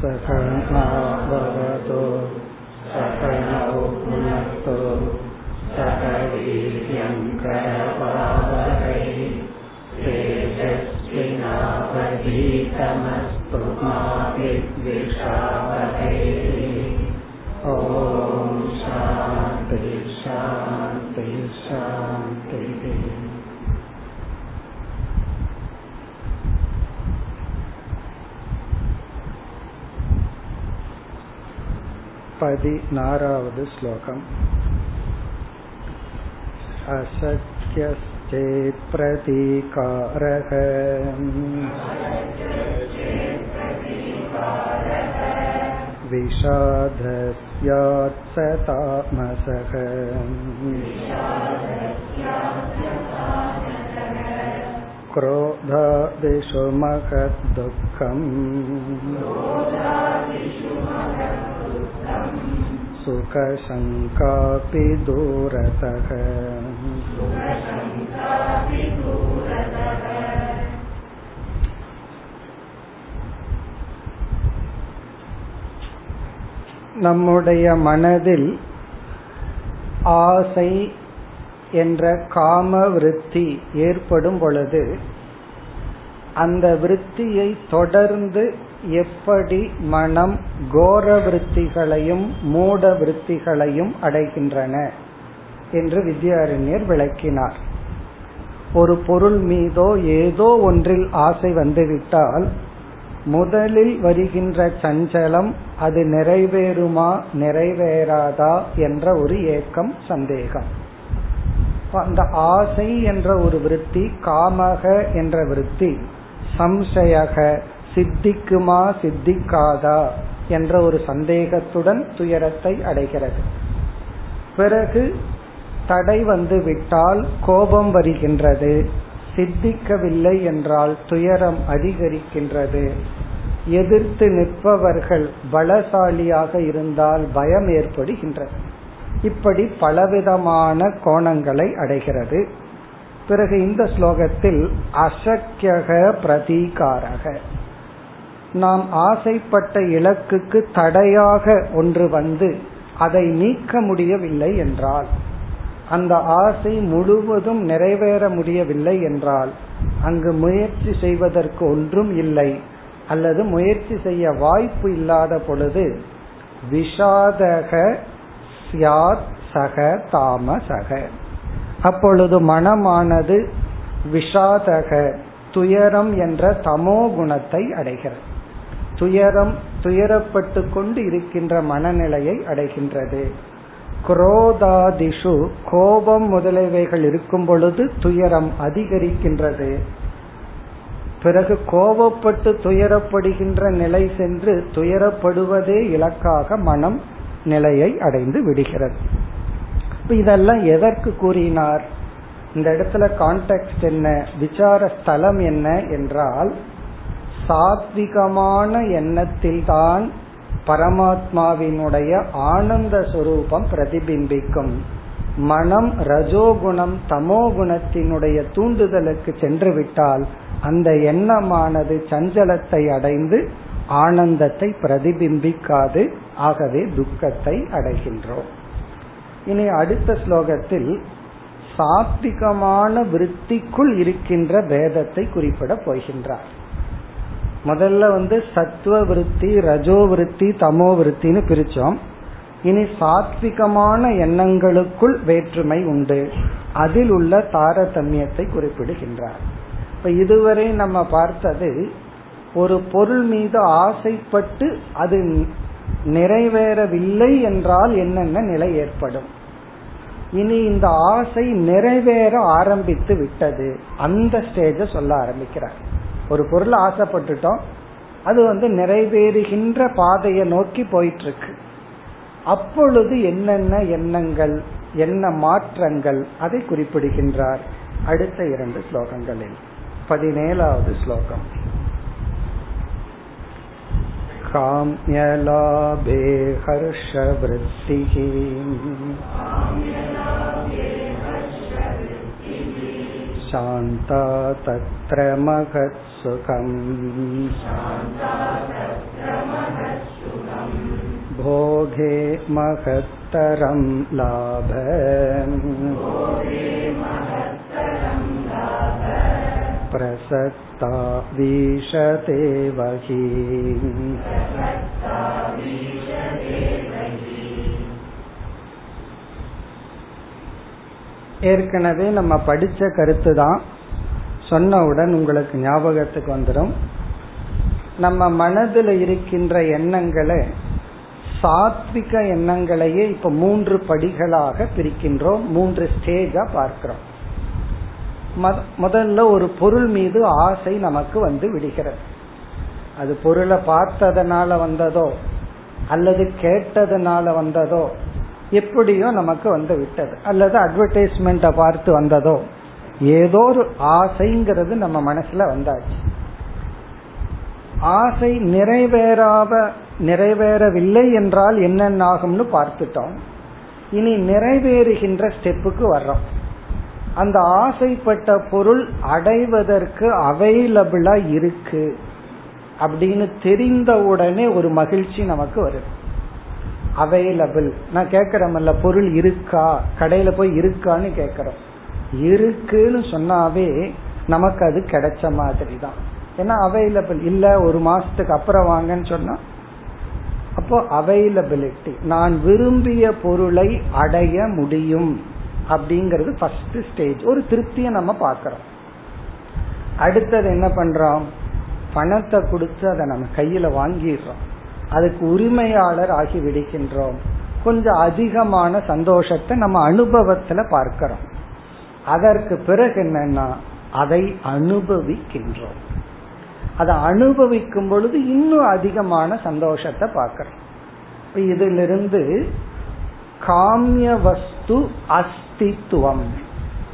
सकनाववतु सकनौ पुनस्तु सकवीर्यङ्करवावहै तेजस्विनावधीतमस्तु मा विद्विषावहै ॐ पदिनारावद् श्लोकम् असत्यश्चेत्प्रतीकारः विषाधस्यात्सतामसः क्रोधादिषु महद्दुःखम्। सुखशङ्कापि दूरतः நம்முடைய மனதில் ஆசை என்ற காம விருத்தி ஏற்படும் பொழுது அந்த விருத்தியை தொடர்ந்து எப்படி மனம் கோர விருத்திகளையும் மூட விருத்திகளையும் அடைகின்றன என்று வித்யாரண்யர் விளக்கினார். ஒரு பொருள் மீதோ ஏதோ ஒன்றில் ஆசை வந்துவிட்டால் முதலில் வருகின்ற சஞ்சலம் அது நிறைவேறுமா நிறைவேறாதா என்ற ஒரு ஏக்கம் சந்தேகம். அந்த ஆசை என்ற ஒரு விருத்தி காமக என்ற விருத்தி சம்சயக சித்திக்குமா சித்திக்காதா என்ற ஒரு சந்தேகத்துடன் துயரத்தை அடைகிறது. பிறகு தடை வந்து விட்டால் கோபம் வருகின்றது. சித்திக்கவில்லை என்றால் துயரம் அதிகரிக்கின்றது. எதிர்த்து நிற்பவர்கள் பலசாலியாக இருந்தால் பயம் ஏற்படுகின்றது. இப்படி பலவிதமான கோணங்களை அடைகிறது. பிறகு இந்த ஸ்லோகத்தில் அசக்கியக பிரதீகாரக. நாம் ஆசைப்பட்ட இலக்குக்கு தடையாக ஒன்று வந்து அதை நீக்க முடியவில்லை என்றால் அந்த ஆசை முழுவதும் நிறைவேற முடியவில்லை என்றால் அங்கு முயற்சி செய்வதற்கு ஒன்றும் இல்லை அல்லது முயற்சி செய்ய வாய்ப்பு இல்லாத பொழுது விஷாதக சியாத் சக தாமசக. அப்பொழுது மனமானது விஷாதக துயரம் என்ற தமோ குணத்தை அடைகிறது. துயரம் துயரப்பட்டு கொண்டு இருக்கின்ற மனநிலையை அடைகின்றது. குரோதாதிஷு கோபம் முதலியவைகள் இருக்கும் பொழுது துயரம் அதிகரிக்கின்றது. பிறகு கோபப்பட்டு துயரப்படுகின்ற நிலை சென்று துயரப்படுவதே இலக்காக மனம் நிலையை அடைந்து விடுகிறது. இதெல்லாம் எதற்கு கூறினார்? இந்த இடத்துல கான்டெக்ட் என்ன? விசார ஸ்தலம் என்ன? என்றால் சாத்விகமான எண்ணத்தில்தான் பரமாத்மாவினுடைய ஆனந்த சுரூபம் பிரதிபிம்பிக்கும். மனம் ரஜோகுணம் தமோ குணத்தினுடைய தூண்டுதலுக்கு சென்று விட்டால் அந்த எண்ணமானது சஞ்சலத்தை அடைந்து ஆனந்தத்தை பிரதிபிம்பிக்காது ஆகவே துக்கத்தை அடைகின்றோம். இனி அடுத்த ஸ்லோகத்தில் சாத்விகமான விருத்திக்குள் இருக்கின்ற பேதத்தை குறிப்பிட போகின்றார். முதல்ல வந்து சத்துவ விருத்தி ரஜோ விருத்தி தமோ விருத்தின்னு பிரிச்சோம். இனி சாத்விகமான எண்ணங்களுக்குள் வேற்றுமை உண்டு. அதில் உள்ள தாரதமியத்தை குறிப்பிடுகின்றார். இப்ப இதுவரை நம்ம பார்த்தது ஒரு பொருள் மீது ஆசைப்பட்டு அது நிறைவேறவில்லை என்றால் என்னென்ன நிலை ஏற்படும்? இனி இந்த ஆசை நிறைவேற ஆரம்பித்து விட்டது. அந்த ஸ்டேஜ சொல்ல ஆரம்பிக்கிறார். ஒரு பொருள் ஆசைப்பட்டுட்டோம் அது வந்து நிறைவேறுகின்ற பாதையை நோக்கி போயிட்டு இருக்கு அப்பொழுது என்னென்ன எண்ணங்கள் என்ன மாற்றங்கள் அதை குறிப்பிடுகின்றார் அடுத்த இரண்டு ஸ்லோகங்களில் பதினேழாவது ஸ்லோகம் काम्यलाभे हर्षवृत्तिः शान्ता तत्र महत्सुखम् बोधे महत्तरं लाभ प्रसक्ता वीशते वहि ஏற்கனவே நம்ம படிச்ச கருத்து தான் சொன்னவுடன் உங்களுக்கு ஞாபகத்துக்கு வந்துடும் நம்ம மனதில் இருக்கின்ற எண்ணங்களை சாத்விக எண்ணங்களையே இப்ப மூன்று படிகளாக பிரிக்கின்றோம் மூன்று ஸ்டேஜா பார்க்கிறோம். முதல்ல ஒரு பொருள் மீது ஆசை நமக்கு வந்து விடுகிறது. அது பொருளை பார்த்ததுனால வந்ததோ அல்லது கேட்டதுனால வந்ததோ எப்படியோ நமக்கு வந்து விட்டது. அல்லது அட்வர்டைஸ்மெண்ட்டை பார்த்து வந்ததோ ஏதோ ஒரு ஆசைங்கிறது நம்ம மனசுல வந்தாச்சு. ஆசை நிறைவேறாத நிறைவேறவில்லை என்றால் என்னென்ன ஆகும்னு பார்த்துட்டோம். இனி நிறைவேறுகின்ற ஸ்டெப்புக்கு வர்றோம். அந்த ஆசைப்பட்ட பொருள் அடைவதற்கு அவைலபிளா இருக்கு அப்படின்னு தெரிந்த உடனே ஒரு மகிழ்ச்சி நமக்கு வருது. அவைலபிள் நான் கேக்குறமல்ல பொருள் இருக்கா? கடையில போய் இருக்கான்னு கேக்குறோம் இருக்குன்னு சொன்னாவே நமக்கு அது கிடைச்ச மாதிரி தான் ஏன்னா அவைலபிள் இல்ல ஒரு மாசத்துக்கு அப்புறம் வாங்கன்னு சொன்னா அப்போ அவைலபிலிட்டி நான் விரும்பிய பொருளை அடைய முடியும் அப்படிங்கறது ஃபர்ஸ்ட் ஸ்டேஜ் ஒரு திருப்தியை நம்ம பார்க்கிறோம். அடுத்தது என்ன பண்றோம்? பணத்தை கொடுத்து அதை நம்ம கையில வாங்கிடுறோம். அதுக்கு உரிமையாளர் ஆகி விடுகின்றோம். கொஞ்சம் அதிகமான சந்தோஷத்தை நம்ம அனுபவத்துல பார்க்கிறோம். அதற்கு பிறகு என்னன்னா அதை அனுபவிக்கின்றோம். அதை அனுபவிக்கும் பொழுது இன்னும் அதிகமான சந்தோஷத்தை பார்க்கிறோம். இதிலிருந்து காமிய வஸ்து அஸ்தித்துவம்.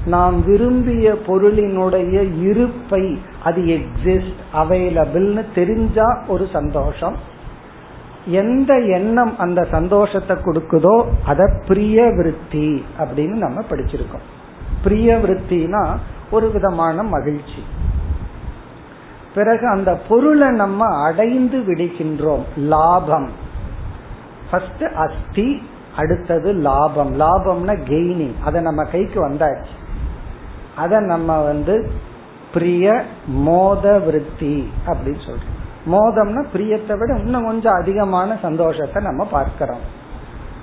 நாம் விரும்பிய பொருளினுடைய இருப்பை அது எக்ஸிஸ்ட் அவைலபிள்னு தெரிஞ்சா ஒரு சந்தோஷம். எந்த எண்ணம் அந்த சந்தோஷத்தை கொடுக்குதோ அத பிரிய விருத்தி அப்படின்னு நம்ம படிச்சிருக்கோம். பிரிய விருத்தினா ஒரு விதமான மகிழ்ச்சி. பிறகு அந்த பொருளை நம்ம அடைந்து விடுகின்றோம் லாபம். ஃபர்ஸ்ட் அஸ்தி அடுத்தது லாபம். லாபம்னா கெய்னிங் அதை நம்ம கைக்கு வந்தாச்சு. அதை நம்ம வந்து பிரிய மோத விருத்தி அப்படின்னு சொல்றோம். மோதம்னா பிரியத்தை விட இன்னும் கொஞ்சம் அதிகமான சந்தோஷத்தை நம்ம பார்க்கிறோம்.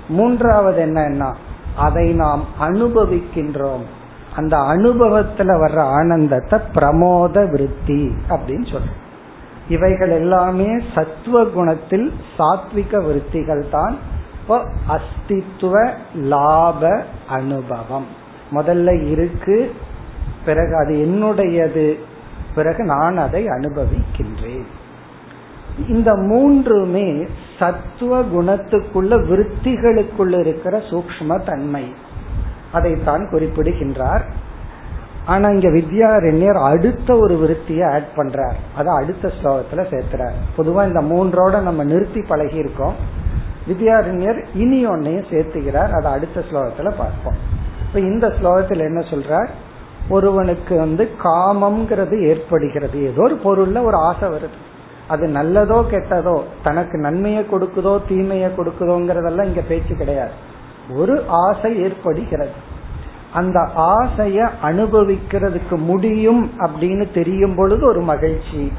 மூன்றாவது என்னன்னா அதை நாம் அனுபவிக்கின்றோம். அந்த அனுபவத்துல வர்ற ஆனந்தத்தை பிரமோத விருத்தி அப்படின்னு சொல்றோம். இவைகள் எல்லாமே சத்துவ குணத்தில் சாத்விக விருத்திகள் தான். இப்போ அஸ்தித்துவ லாப அனுபவம். முதல்ல இருக்கு பிறகு அது என்னுடையது பிறகு நான் அதை அனுபவிக்கின்றேன். இந்த மூன்றுமே சத்துவ குணத்துக்குள்ள விருத்திகளுக்குள்ள இருக்கிற சூக்ம தன்மை. அதைத்தான் குறிப்பிடுகின்றார். ஆனா இங்க வித்யாரண்யர் அடுத்த ஒரு விருத்தியை ஆட் பண்றார். அதை அடுத்த ஸ்லோகத்துல சேர்த்துறார். பொதுவா இந்த மூன்றோட நம்ம நிறுத்தி பழகி இருக்கோம் வித்யாரண்யர் இனி ஒன்னையும் சேர்த்துகிறார். அதை அடுத்த ஸ்லோகத்துல பார்ப்போம். இப்ப இந்த ஸ்லோகத்தில் என்ன சொல்றார்? ஒருவனுக்கு வந்து காமம்ங்கிறது ஏற்படுகிறது. ஏதோ ஒரு பொருள்ல ஒரு ஆசை வருது. அது நல்லதோ கெட்டதோ தனக்கு நன்மையை கொடுக்குதோ தீமையை கொடுக்குதோங்கிறதெல்லாம் இங்க பேச்சு கிடையாது. ஒரு ஆசை ஏற்படுகிறது. அந்த ஆசைய அனுபவிக்கிறதுக்கு முடியும் அப்படின்னு தெரியும் பொழுது ஒரு மகிழ்ச்சி.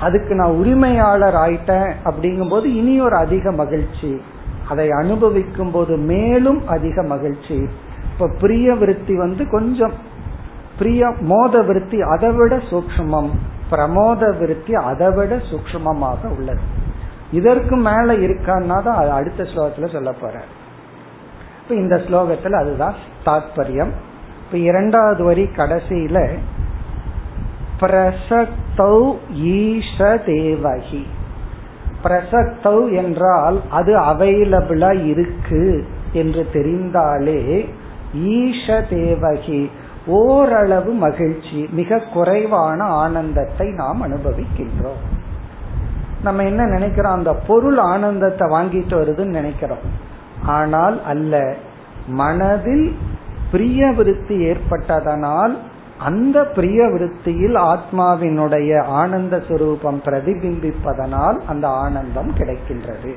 அதுக்கு நான் உரிமையாளர் ஆயிட்டேன் அப்படிங்கும் போது இனி ஒரு அதிக மகிழ்ச்சி. அதை அனுபவிக்கும் போது மேலும் அதிக மகிழ்ச்சி. இப்ப பிரிய விருத்தி வந்து கொஞ்சம் பிரிய மோத விருத்தி அதை விட சூக்மம் பிரமோத விருத்தி அதை விட சூக்மமாக உள்ளது. இதற்கு மேல இருக்கான்னா தான் அடுத்த ஸ்லோகத்துல சொல்ல போறேன் இப்ப இந்த ஸ்லோகத்துல அதுதான் தாத்பரியம். இப்ப இரண்டாவது வரி கடைசியில பிரசக்தௌ ஈஷ தேவகி. பிரசக்தௌ என்றால் அது அவைலபிளா இருக்கு என்று தெரிந்தாலே ஈஷ தேவகி. ஓரளவு மகிழ்ச்சி மிக குறைவான ஆனந்தத்தை நாம் அனுபவிக்கின்றோம். நம்ம என்ன நினைக்கிறோம்? அந்த பொருள் ஆனந்தத்தை வாங்கிட்டு வருதுன்னு நினைக்கிறோம். ஆனால் அல்ல. மனதில் பிரிய விருத்தி ஏற்பட்டதனால் அந்த பிரிய விருத்தியில் ஆத்மாவினுடைய ஆனந்த சுரூபம் பிரதிபிம்பிப்பதனால் அந்த ஆனந்தம் கிடைக்கின்றது.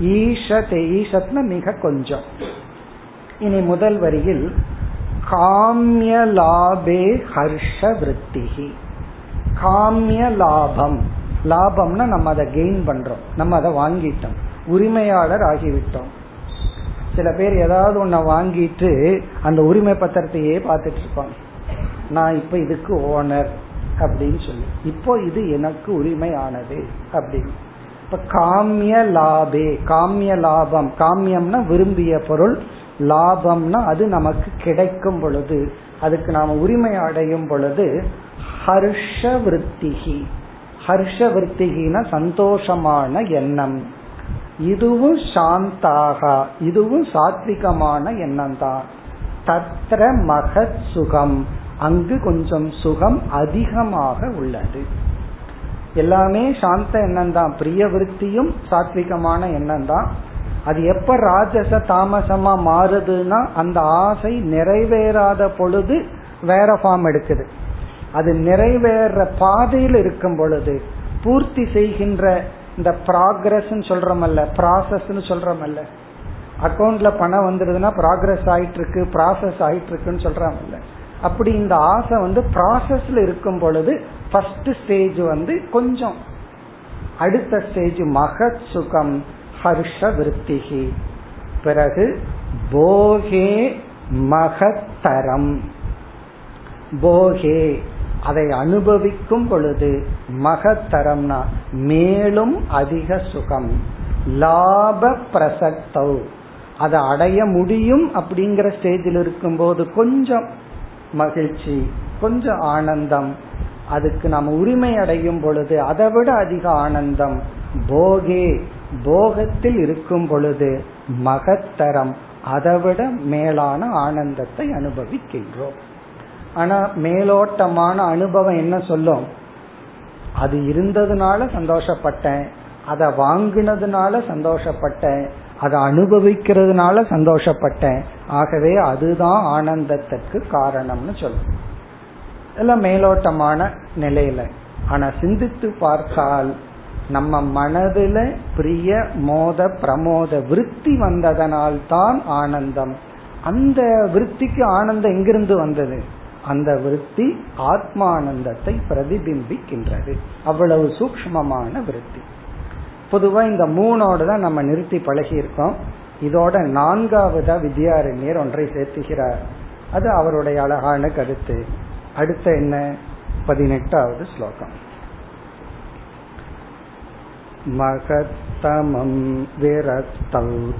ஈஷத் ஈஷத்ன மிக கொஞ்சம். இனி முதல் வரியில் காமிய லாபே ஹர்ஷ விருத்திகி காமிய லாபம் லாபம்னா நம்ம அதை கெயின் பண்றோம். நம்ம அதை வாங்கிட்டோம். உரிமையாளர் ஆகிவிட்டோம். சில பேர் ஏதாவது ஒன்ன வாங்கிட்டு அந்த உரிமை பத்திரத்தையே பார்த்துட்டு இருப்பாங்க. நான் இப்ப இதுக்கு ஓனர் அப்படின்னு சொல்லி. இப்போ இது எனக்கு உரிமையானது அப்படின்னு. இப்ப காமிய லாபே காமிய லாபம். காமியம்னா விரும்பிய பொருள் லாபம்னா அது நமக்கு கிடைக்கும் பொழுது அதுக்கு நாம உரிமை அடையும் பொழுது ஹர்ஷ விருத்திகி. ஹர்ஷ விருத்திகின சந்தோஷமான எண்ணம். இதுவும் சாந்தாகா இதுவும் சாத்விகமான எண்ணம் தான் தத்ர மகத் சுகம் அங்கு கொஞ்சம் சுகம் அதிகமாக உள்ளது. எல்லாமே சாந்த எண்ணம் தான் பிரிய விருத்தியும் சாத்விகமான எண்ணம் தான் அது எப்ப ராஜச தாமசமா மாறுதுன்னா அந்த ஆசை நிறைவேறாத பொழுது வேற ஃபார்ம் எடுக்குது. அது நிறைவேற பாதையில் இருக்கும் பொழுது பூர்த்தி செய்கின்ற இந்த ப்ராக்ரஸ் சொல்றமல்ல ப்ராசஸ்ன்னு சொல்றமல்ல. அக்கௌண்ட்ல பணம் வந்துடுதுன்னா ப்ராக்ரஸ் ஆயிட்டு இருக்கு ப்ராசஸ் ஆயிட்டு இருக்குன்னு சொல்றாமல்ல. அப்படி இந்த ஆசை வந்து ப்ராசஸ்ல இருக்கும் பொழுது ஃபர்ஸ்ட் ஸ்டேஜ் வந்து கொஞ்சம். அடுத்த ஸ்டேஜ் மகத் சுகம் ஹர்ஷ விருத்திகி. பிறகு போகே மகத்தரம். போகே. அதை அனுபவிக்கும் பொழுது மகத்தரம்னா மேலும் அதிக சுகம். லாப பிரசக்தௌ. அதை அடைய முடியும் அப்படிங்கிற ஸ்டேஜில் இருக்கும்போது கொஞ்சம் மகிழ்ச்சி கொஞ்சம் ஆனந்தம். அதுக்கு நம்ம உரிமை அடையும் பொழுது அதை விட அதிக ஆனந்தம். போகே போகத்தில் இருக்கும் பொழுது மகத்தரம். அதை விட மேலான ஆனந்தத்தை அனுபவிக்கின்றோம். ஆனா மேலோட்டமான அனுபவம் என்ன சொல்லும்? அது இருந்ததுனால சந்தோஷப்பட்டேன் அதை வாங்கினதுனால சந்தோஷப்பட்டேன் அதை அனுபவிக்கிறதுனால சந்தோஷப்பட்டேன். ஆகவே அதுதான் ஆனந்தத்திற்கு காரணம்னு சொல்லும். எல்லாம் மேலோட்டமான நிலையில. ஆனா சிந்தித்து பார்த்தால் நம்ம மனதுல பிரிய மோத பிரமோத விருத்தி வந்ததனால் தான் ஆனந்தம். அந்த விருத்திக்கு ஆனந்தம் எங்கிருந்து வந்தது? அந்த விருத்தி ஆத்மானந்தத்தை பிரதிபிம்பிக்கின்றது. அவ்வளவு சூக்மமான விருத்தி. பொதுவா இந்த மூணோட தான் நம்ம நிறுத்தி பழகி இருக்கோம் இதோட நான்காவதா வித்யாரண்யர் ஒன்றை சேர்த்துகிறார். அது அவருடைய அழகான கருத்து. அடுத்த என்ன? பதினெட்டாவது ஸ்லோகம். மகத்தமம் விரக்தௌ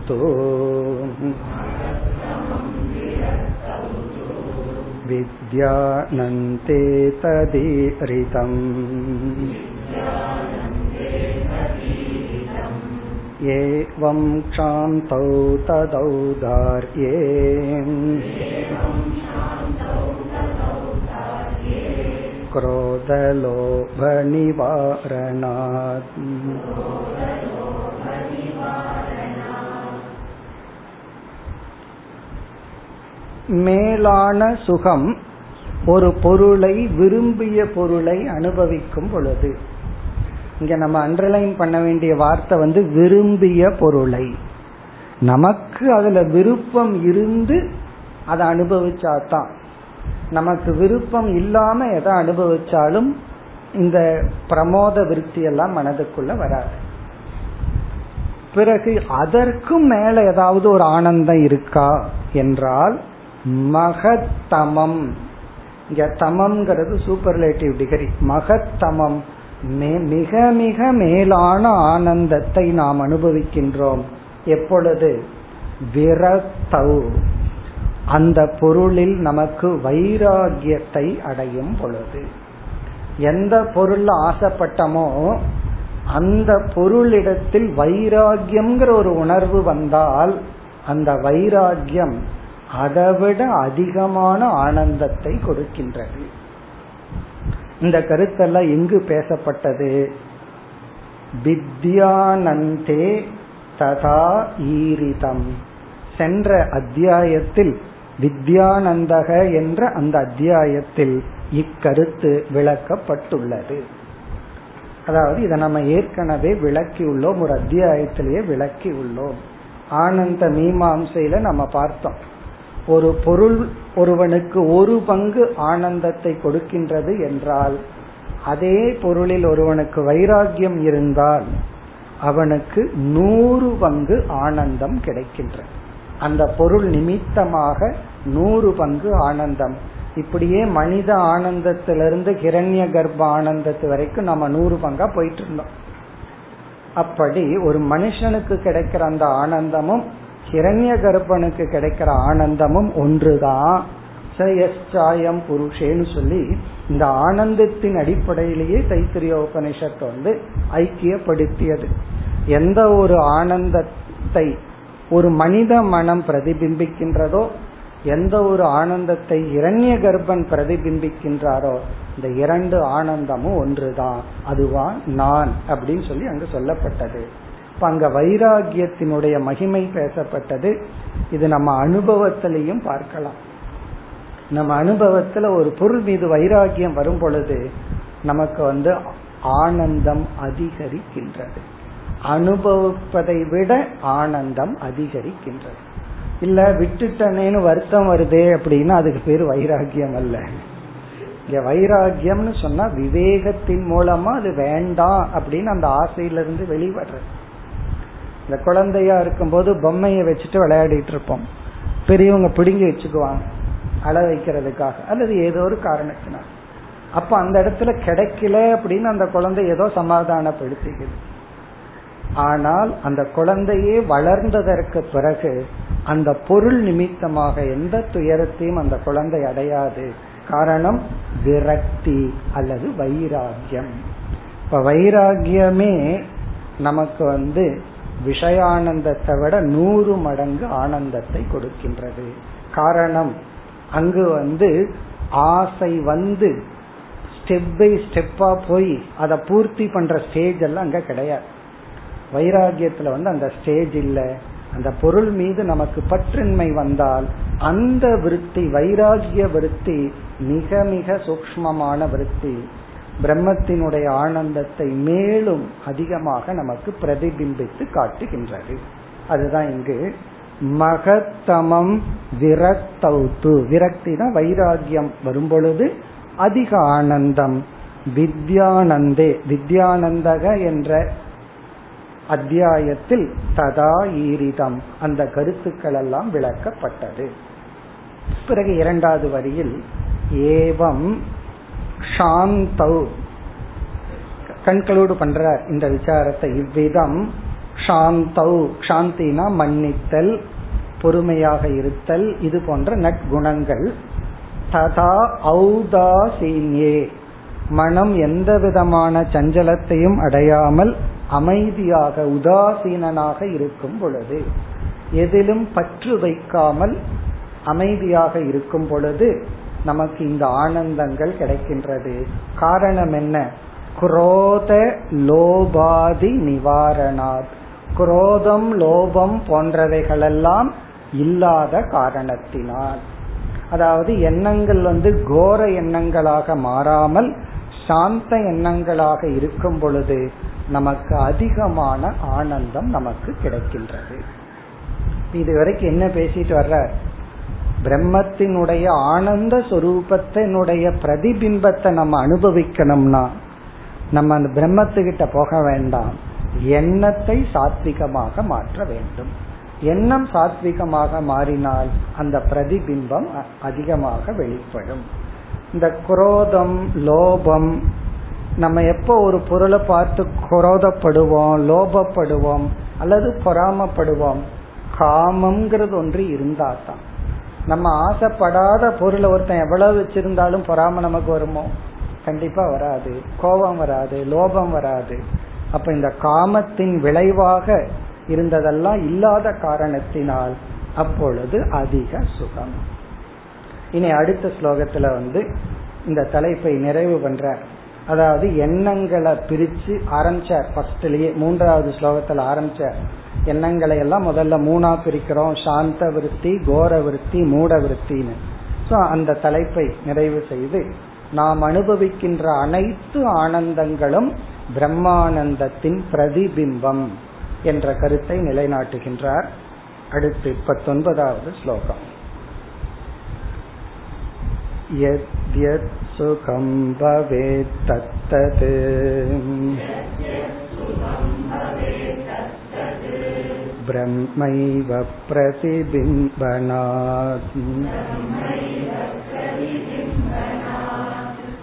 विद्यानन्ते तदीरितम् एवं क्षान्तौ तदौदार्ये क्रोधलोभनिवारणात् மேலான சுகம் ஒரு பொருளை விரும்பிய பொருளை அனுபவிக்கும் பொழுது. இங்க நம்ம அண்டர்லைன் பண்ண வேண்டிய வார்த்தை வந்து விரும்பிய பொருளை. நமக்கு அதுல விருப்பம் இருந்து அதை அனுபவிச்சாதான். நமக்கு விருப்பம் இல்லாம எதை அனுபவிச்சாலும் இந்த பிரமோத விருத்தி எல்லாம் மனதுக்குள்ள வராது. பிறகு அதற்கும் மேல ஏதாவது ஒரு ஆனந்தம் இருக்கா? என்றால் மகத்தமம். இங்க தமம்ங்கிறது சூப்பர்லேட்டிவ் டிகிரி மகத்தமம். மிக மிக மேலான ஆனந்தத்தை நாம் அனுபவிக்கின்றோம். எப்பொழுது? விரத்தௌ அந்த பொருளில் நமக்கு வைராகியத்தை அடையும் பொழுது. எந்த பொருள் ஆசைப்பட்டமோ அந்த பொருளிடத்தில் வைராகியம்ங்கிற ஒரு உணர்வு வந்தால் அந்த வைராகியம் அதைவிட அதிகமான ஆனந்தத்தை கொடுக்கின்றது. இந்த கருத்தெல்லாம் எங்கு பேசப்பட்டது? வித்யானந்தே ததா ஈரிதம். சென்ற அத்தியாயத்தில் வித்யானந்தக என்ற அந்த அத்தியாயத்தில் இக்கருத்து விளக்கப்பட்டுள்ளது. அதாவது இதை நம்ம ஏற்கனவே விளக்கி உள்ளோம் ஒரு அத்தியாயத்திலேயே விளக்கி உள்ளோம் ஆனந்த மீமாம்சையில நம்ம பார்த்தோம். ஒரு பொருள் ஒருவனுக்கு ஒரு பங்கு ஆனந்தத்தை கொடுக்கின்றது என்றால் அதே பொருளில் ஒருவனுக்கு வைராகியம் இருந்தால் அவனுக்கு நூறு பங்கு ஆனந்தம் கிடைக்கின்றது. அந்த பொருள் நிமித்தமாக நூறு பங்கு ஆனந்தம். இப்படியே மனித ஆனந்தத்திலிருந்து கிரண்ய கர்ப்ப ஆனந்தத்து வரைக்கும் நம்ம நூறு பங்கா போயிட்டு இருந்தோம். அப்படி ஒரு மனுஷனுக்கு கிடைக்கிற அந்த ஆனந்தமும் இரண்ய கர்ப்பனுக்கு கிடைக்கிற ஆனந்தமும் ஒன்றுதான். சாயம் புருஷேன்னு சொல்லி இந்த ஆனந்தத்தின் அடிப்படையிலேயே தைத்திரிய உபனிஷத்து வந்து ஐக்கியப்படுத்தியது. எந்த ஒரு ஆனந்தத்தை ஒரு மனித மனம் பிரதிபிம்பிக்கின்றதோ எந்த ஒரு ஆனந்தத்தை இரண்ய கர்ப்பன் பிரதிபிம்பிக்கின்றாரோ இந்த இரண்டு ஆனந்தமும் ஒன்றுதான். அதுவான் நான் அப்படின்னு சொல்லி அங்கு சொல்லப்பட்டது. இப்ப அங்க வைராகியத்தினுடைய மகிமை பேசப்பட்டது. இது நம்ம அனுபவத்திலையும் பார்க்கலாம். நம்ம அனுபவத்துல ஒரு பொருள் மீது வைராகியம் வரும் பொழுது நமக்கு வந்து ஆனந்தம் அதிகரிக்கின்றது. அனுபவிப்பதை விட ஆனந்தம் அதிகரிக்கின்றது. இல்ல விட்டுட்டனேன்னு வருத்தம் வருதே அப்படின்னா அதுக்கு பேர் வைராகியம் அல்ல. இங்க வைராகியம்னு சொன்னா விவேகத்தின் மூலமா அது வேண்டாம் அப்படின்னு அந்த ஆசையிலிருந்து வெளிவர்றது. இந்த குழந்தையா இருக்கும்போது பொம்மையை வச்சுட்டு விளையாடிட்டு இருப்போம். பெரியவங்க பிடுங்கி வச்சுக்குவாங்க அழ வைக்கிறதுக்காக அல்லது ஏதோ ஒரு காரணத்தினால். அப்ப அந்த இடத்துல கிடைக்கல அப்படின்னு அந்த குழந்தை ஏதோ சமாதானப்படுத்திக்குது. ஆனால் அந்த குழந்தையே வளர்ந்ததற்கு பிறகு அந்த பொருள் நிமித்தமாக எந்த துயரத்தையும் அந்த குழந்தை அடையாது. காரணம் விரக்தி அல்லது வைராகியம் இப்ப வைராகியமே நமக்கு வந்து விஷயானந்தத்தை விட நூறு மடங்கு ஆனந்தத்தை கொடுக்கின்றது. காரணம் அங்கு வந்து ஆசை வந்து ஸ்டெப் பை ஸ்டெப்பா போய் அதை பூர்த்தி பண்ற ஸ்டேஜ் எல்லாம் அங்க கிடையாது. வைராகியத்துல வந்து அந்த ஸ்டேஜ் இல்ல. அந்த பொருள் மீது நமக்கு பற்றின்மை வந்தால் அந்த விருத்தி வைராகிய விருத்தி மிக மிக சூக்மமான விருத்தி. பிரம்மத்தினுடைய ஆனந்தத்தை மேலும் அதிகமாக நமக்கு பிரதிபிம்பித்து காட்டுகின்றது. அதுதான் இங்கு மகத்தமம் விரக்தௌத்து. விரக்தின வைராகியம் வரும் பொழுது அதிக ஆனந்தம் வித்யானந்தே. வித்யானந்தக என்ற அத்தியாயத்தில் ததா ஈரிதம். அந்த கருத்துக்கள் எல்லாம் விளக்கப்பட்டது. பிறகு இரண்டாவது வரியில் ஏவம் சாந்தௌ கண்களோடு பண்றார் இந்த விசாரத்தை. இவ்விதம் ஷாந்தௌ சாந்தினா மன்னித்தல் பொறுமையாக இருத்தல் இது போன்ற நற்குணங்கள். ததா ஔதாசீன்யே. மனம் எந்த விதமான சஞ்சலத்தையும் அடையாமல் அமைதியாக உதாசீனனாக இருக்கும் பொழுது எதிலும் பற்று வைக்காமல் அமைதியாக இருக்கும் பொழுது நமக்கு இந்த ஆனந்தங்கள் கிடைக்கின்றது. காரணம் என்ன? குரோத லோபாதி நிவாரணாத். குரோதம் லோபம் போன்றவைகளெல்லாம் இல்லாத காரணத்தினால். அதாவது எண்ணங்கள் வந்து கோர எண்ணங்களாக மாறாமல் சாந்த எண்ணங்களாக இருக்கும் பொழுது நமக்கு அதிகமான ஆனந்தம் நமக்கு கிடைக்கின்றது. இதுவரைக்கும் என்ன பேசிட்டு வர்ற பிரம்மத்தினுடைய ஆனந்த சொரூபத்தினுடைய பிரதிபிம்பத்தை நம்ம அனுபவிக்கணும்னா நம்ம அந்த பிரம்மத்துக்கிட்ட போக வேண்டாம். எண்ணத்தை சாத்விகமாக மாற்ற வேண்டும். எண்ணம் சாத்விகமாக மாறினால் அந்த பிரதிபிம்பம் அதிகமாக வெளிப்படும். இந்த குரோதம் லோபம் நம்ம எப்போ ஒரு பொருளை பார்த்து குரோதப்படுவோம் லோபப்படுவோம் அல்லது பொறாமப்படுவோம் காமம்ங்கிறது ஒன்று இருந்தா தான் நம்ம ஆசைப்படாத பொருளை ஒருத்தன் எவ்வளவு வச்சிருந்தாலும் பொறாம நமக்கு வருமோ? கண்டிப்பா வராது. கோபம் வராது லோபம் வராது. அப்ப இந்த காமத்தின் விளைவாக இருந்ததெல்லாம் இல்லாத காரணத்தினால் அப்பொழுது அதிக சுகம். இனி அடுத்த ஸ்லோகத்துல வந்து இந்த தலைப்பை நிறைவு பண்ற அதாவது எண்ணங்களை பிரிச்சு ஆரம்பிச்சார். ஃபர்ஸ்ட்லயே மூன்றாவது ஸ்லோகத்துல ஆரம்பிச்சார். எண்ணங்களை எல்லாம் முதல்ல மூணா பிரிக்கிறோம் சாந்த விருத்தி கோர விருத்தி மூட விருத்தின்னு ஸோ அந்த தலைப்பை நிறைவு செய்து நாம் அனுபவிக்கின்ற அனைத்து ஆனந்தங்களும் பிரம்மானந்தத்தின் பிரதிபிம்பம் என்ற கருத்தை நிலைநாட்டுகின்றார் அடுத்து பத்தொன்பதாவது ஸ்லோகம் यद्यत् सुखं भवेत् तत्तत् ब्रह्मैव प्रतिबिम्बनात्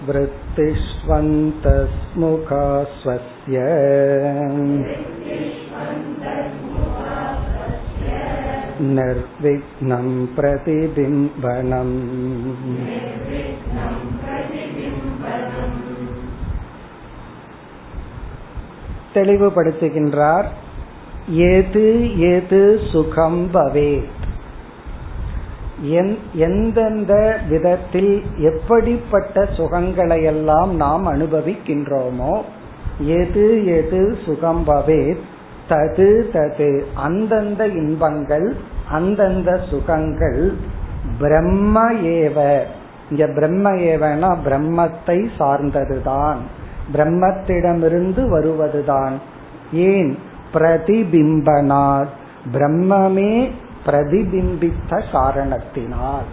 वृत्तिष्वन्तस्मुखा स्वस्य निर्विघ्नं प्रतिबिम्बनम् தெளிவுபடுத்துகின்றார் ஏது ஏது சுகம் பவேத் எந்தெந்த விதத்தில் எப்படிப்பட்ட சுகங்களையெல்லாம் நாம் அனுபவிக்கின்றோமோ எது எது சுகம் பவேத் தது தது. அந்தந்த இன்பங்கள் அந்தந்த சுகங்கள் பிரம்ம ஏவ. இங்க பிரம்ம ஏவனா பிரம்மத்தை சார்ந்ததுதான். பிரம்மத்திடமிருந்து வருவதுதான். ஏன்? பிரதிபிம்பனால் பிரம்மமே பிரதிபிம்பித்த காரணத்தினால்.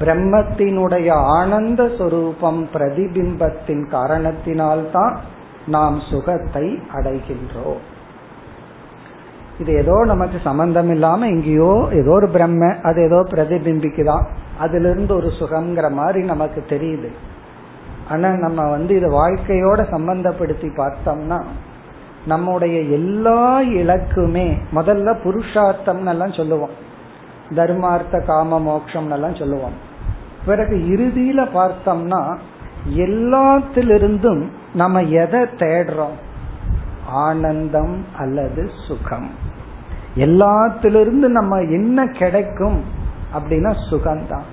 பிரம்மத்தினுடைய ஆனந்த சொரூபம் பிரதிபிம்பத்தின் காரணத்தினால்தான் நாம் சுகத்தை அடைகின்றோம். இது ஏதோ நமக்கு சம்பந்தம் இல்லாம எங்கேயோ ஏதோ ஒரு பிரம்ம அது ஏதோ பிரதிபிம்பிக்குதான் அதுல இருந்து ஒரு சுகம்ங்கிற மாதிரி நமக்கு தெரியுது. ஆனா நம்ம வந்து இதை வாழ்க்கையோட சம்பந்தப்படுத்தி பார்த்தோம்னா நம்முடைய எல்லா இலக்குமே முதல்ல புருஷார்த்தம் எல்லாம் சொல்லுவோம். தர்மார்த்த காம மோக்ஷம் எல்லாம் சொல்லுவோம். பிறகு இறுதியில பார்த்தோம்னா எல்லாத்திலிருந்தும் நம்ம எதை தேடுறோம்? ஆனந்தம் அல்லது சுகம். எல்லாத்திலிருந்து நம்ம என்ன கிடைக்கும் அப்படின்னா சுகம்தான்.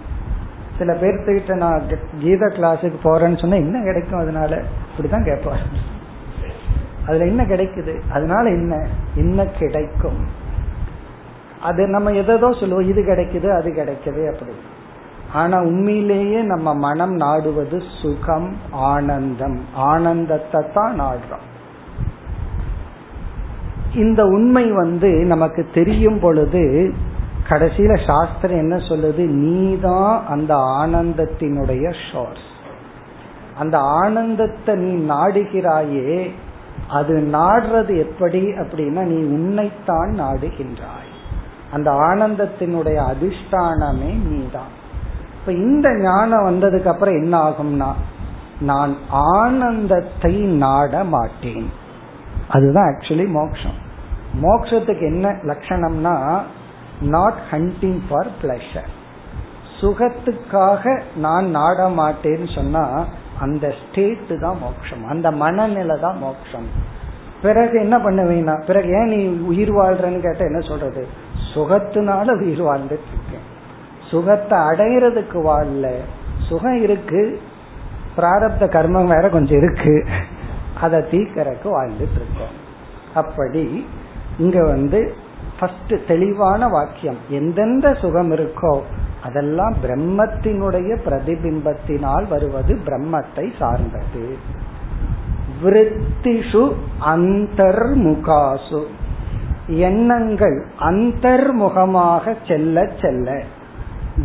சில பேர்த்துக்கிட்ட நான் கீத கிளாஸுக்கு போறேன்னு சொன்னா என்ன கிடைக்கும் அதனால? இப்படிதான் கேட்பார். அதுல என்ன கிடைக்குது? அதனால என்ன? என்ன கிடைக்கும்? அது நம்ம எதோ சொல்லுவோம் இது கிடைக்குது அது கிடைக்குது அப்படி. ஆனா உண்மையிலேயே நம்ம மனம் நாடுவது சுகம் ஆனந்தம். ஆனந்தத்தை தான் நாடுறோம். இந்த உண்மை வந்து நமக்கு தெரியும் பொழுது கடைசியில சாஸ்திரம் என்ன சொல்லுது? நீதான் அந்த ஆனந்தத்தினுடைய ஷோர்ஸ் அந்த ஆனந்தத்தை நீ நாடுகிறாயே அது நாடுறது எப்படி அப்படின்னா நீ உன்னைத்தான் நாடுகின்றாய். அந்த ஆனந்தத்தினுடைய அதிஷ்டானமே நீதான். இப்ப இந்த ஞானம் வந்ததுக்கு அப்புறம் என்ன ஆகும்னா நான் ஆனந்தத்தை நாட மாட்டேன். அதுதான் ஆக்சுவலி மோக்ஷம். மோக்ஷத்துக்கு என்ன லட்சணம்னா நாட் ஹண்டிங் ஃபார் பிளஷர் சுகத்துக்காக நான் நாட மாட்டேன்னு சொன்னா அந்த ஸ்டேட் தான் மோட்சம். அந்த மனநிலை தான் மோட்சம். பிறகு என்ன பண்ணுவீங்கன்னா பிறகு ஏன் நீ உயிர் வாழ்றன்னு கேட்ட என்ன சொல்றது? சுகத்தினால உயிர் வாழ்ந்துட்டு இருக்கேன். சுகத்தை அடையிறதுக்கு வாழல. சுகம் இருக்கு. பிராரப்த கர்மம் வேற கொஞ்சம் இருக்கு. அதை தீக்கிறக்கு வாழ்ந்துட்டு இருக்கோம். அப்படி இங்க வந்து ஃபர்ஸ்ட் தெளிவான வாக்கியம். எந்தெந்த சுகம் இருக்கோ அதெல்லாம் பிரம்மத்தினுடைய பிரதிபிம்பத்தினால் வருவது பிரம்மத்தை சார்ந்தது. விருத்திஷு அந்தர்முகாசு. எண்ணங்கள் அந்தர்முகமாக செல்ல செல்ல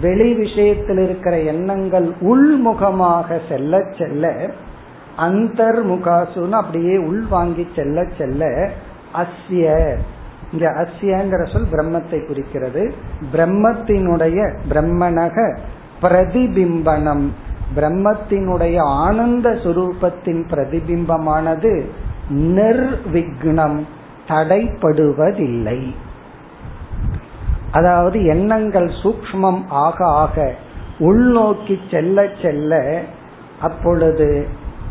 வெளி விஷயத்தில் இருக்கிற எண்ணங்கள் உள்முகமாக செல்ல செல்ல அந்தர்முகாசுன்னு அப்படியே உள் வாங்கி செல்ல செல்ல அஸ்ய இங்க அஸ்யங்கிற சொல் பிரம்மத்தை குறிக்கிறது. பிரம்மத்தினுடைய பிரம்மனக பிரதிபிம்பனம். பிரம்மத்தினுடைய ஆனந்த சுரூபத்தின் பிரதிபிம்பமானது நிர்விக்னம் தடைப்படுவதில்லை. அதாவது எண்ணங்கள் சூக்மம் ஆக ஆக உள்நோக்கி செல்ல செல்ல அப்பொழுது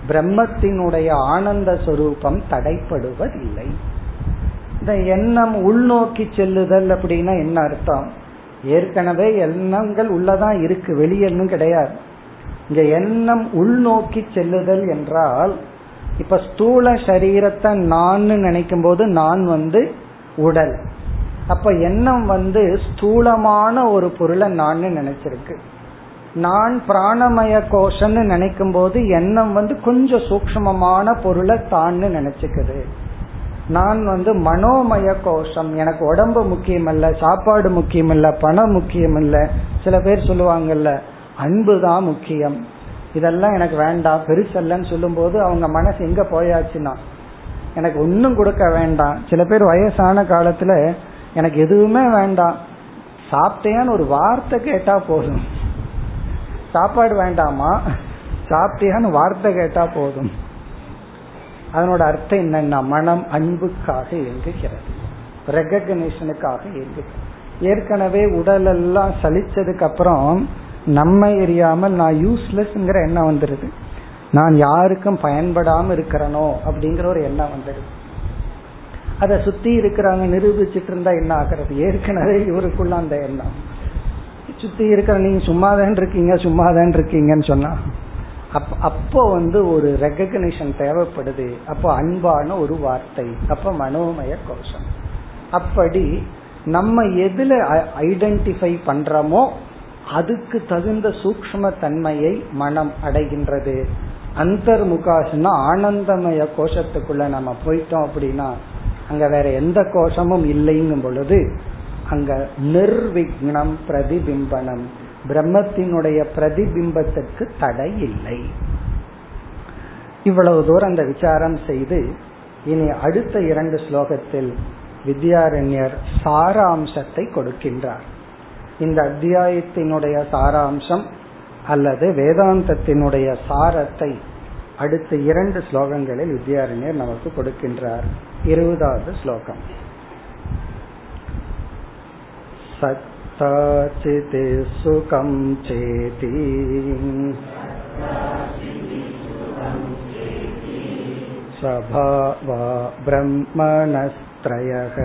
பிரம்மத்தினுடைய ஆனந்த சுரூபம் தடைப்படுவதில்லை. இந்த எண்ணம் உள்நோக்கி செல்லுதல் அப்படின்னா என்ன அர்த்தம்? ஏற்கனவே எண்ணங்கள் உள்ளதான் இருக்கு வெளியெண்ணும் கிடையாது. இங்க எண்ணம் உள்நோக்கி செல்லுதல் என்றால் இப்ப ஸ்தூல சரீரத்தை நான் நினைக்கும் போது நான் வந்து உடல். அப்ப எண்ணம் வந்து ஸ்தூலமான ஒரு பொருளை நான் நினைச்சிருக்கு. நான் பிராணமய கோஷம்னு நினைக்கும் போது எண்ணம் வந்து கொஞ்சம் சூக்மமான பொருளை தான்னு நினைச்சுக்குது. நான் வந்து மனோமய கோஷம். எனக்கு உடம்பு முக்கியம் சாப்பாடு முக்கியம் இல்ல பணம் முக்கியம் இல்ல சில பேர் சொல்லுவாங்கல்ல அன்பு தான் முக்கியம். இதெல்லாம் எனக்கு வேண்டாம். பெருசல்லன்னு சொல்லும் போது அவங்க மனசு எங்க போயாச்சுன்னா எனக்கு ஒன்னும் கொடுக்க வேண்டாம். சில பேர் வயசான காலத்துல எனக்கு எதுவுமே வேண்டாம். சாப்பிட்டேன்னு ஒரு வார்த்தை கேட்டா போதும். சாப்பாடு வேண்டாமா? சாப்பிட்டியான்னு வார்த்தை கேட்டா போதும். அதனோட அர்த்தம் என்னன்னா மனம் அன்புக்காக இயங்குகிறது. ரெகக்னேஷனுக்காக இயங்குகிறது. ஏற்கனவே உடல் எல்லாம் சலிச்சதுக்கு அப்புறம் நம்ம எரியாமல் நான் யூஸ்லெஸ்ங்கிற எண்ணம் வந்துடுது நான் யாருக்கும் பயன்படாம இருக்கிறனோ அப்படிங்கிற ஒரு எண்ணம் வந்துடுது அதை சுத்தி இருக்கிறவங்க நிரூபிச்சுட்டு இருந்தா என்ன ஆகிறது? ஏற்கனவே இவருக்குள்ள அந்த எண்ணம். சுத்தி இருக்கிற நீங்க சும்மாதான் இருக்கீங்க சும்மாதான் இருக்கீங்கன்னு சொன்னா அப்ப அப்போ வந்து ஒரு ரெகக்னிஷன் தேவைப்படுது. அப்போ அன்பான ஒரு வார்த்தை. அப்ப மனோமய கோஷம் அப்படி நம்ம எதுல ஐடென்டிஃபை பண்றோமோ அதுக்கு தகுந்த சூக்ம தன்மையை மனம் அடைகின்றது. அந்தர்முகாசுன்னா ஆனந்தமய கோஷத்துக்குள்ள நம்ம போயிட்டோம் அப்படின்னா அங்க வேற எந்த கோஷமும் இல்லைங்கும் பொழுது அங்க நிர்விக்னம் பிரதிபிம்பனம். பிரம்மத்தினுடைய பிரதிபிம்பத்திற்கு தடை இல்லை. இவ்வளவு தூரம் அந்த விசாரம் செய்து இனி அடுத்த இரண்டு ஸ்லோகத்தில் வித்யாரண்யர் சாராம்சத்தை கொடுக்கின்றார். இந்த அத்தியாயத்தினுடைய சாராம்சம் அல்லது வேதாந்தத்தினுடைய சாரத்தை அடுத்த இரண்டு ஸ்லோகங்களில் வித்யாரண்யர் நமக்கு கொடுக்கின்றார். இருபதாவது ஸ்லோகம். सत्ताचिति सुखं चेति स्वभावा ब्रह्मणस्त्रयः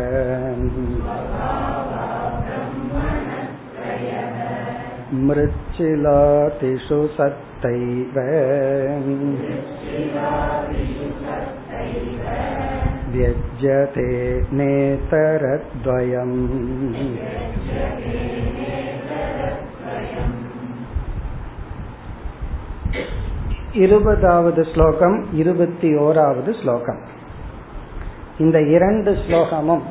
मृच्छिलातिषु सत्तैव व्यज्यते नेतरद्वयम् இருபதாவது ஸ்லோகம் இருபத்தி ஓராவது ஸ்லோகம் இந்த இரண்டு ஸ்லோகமும்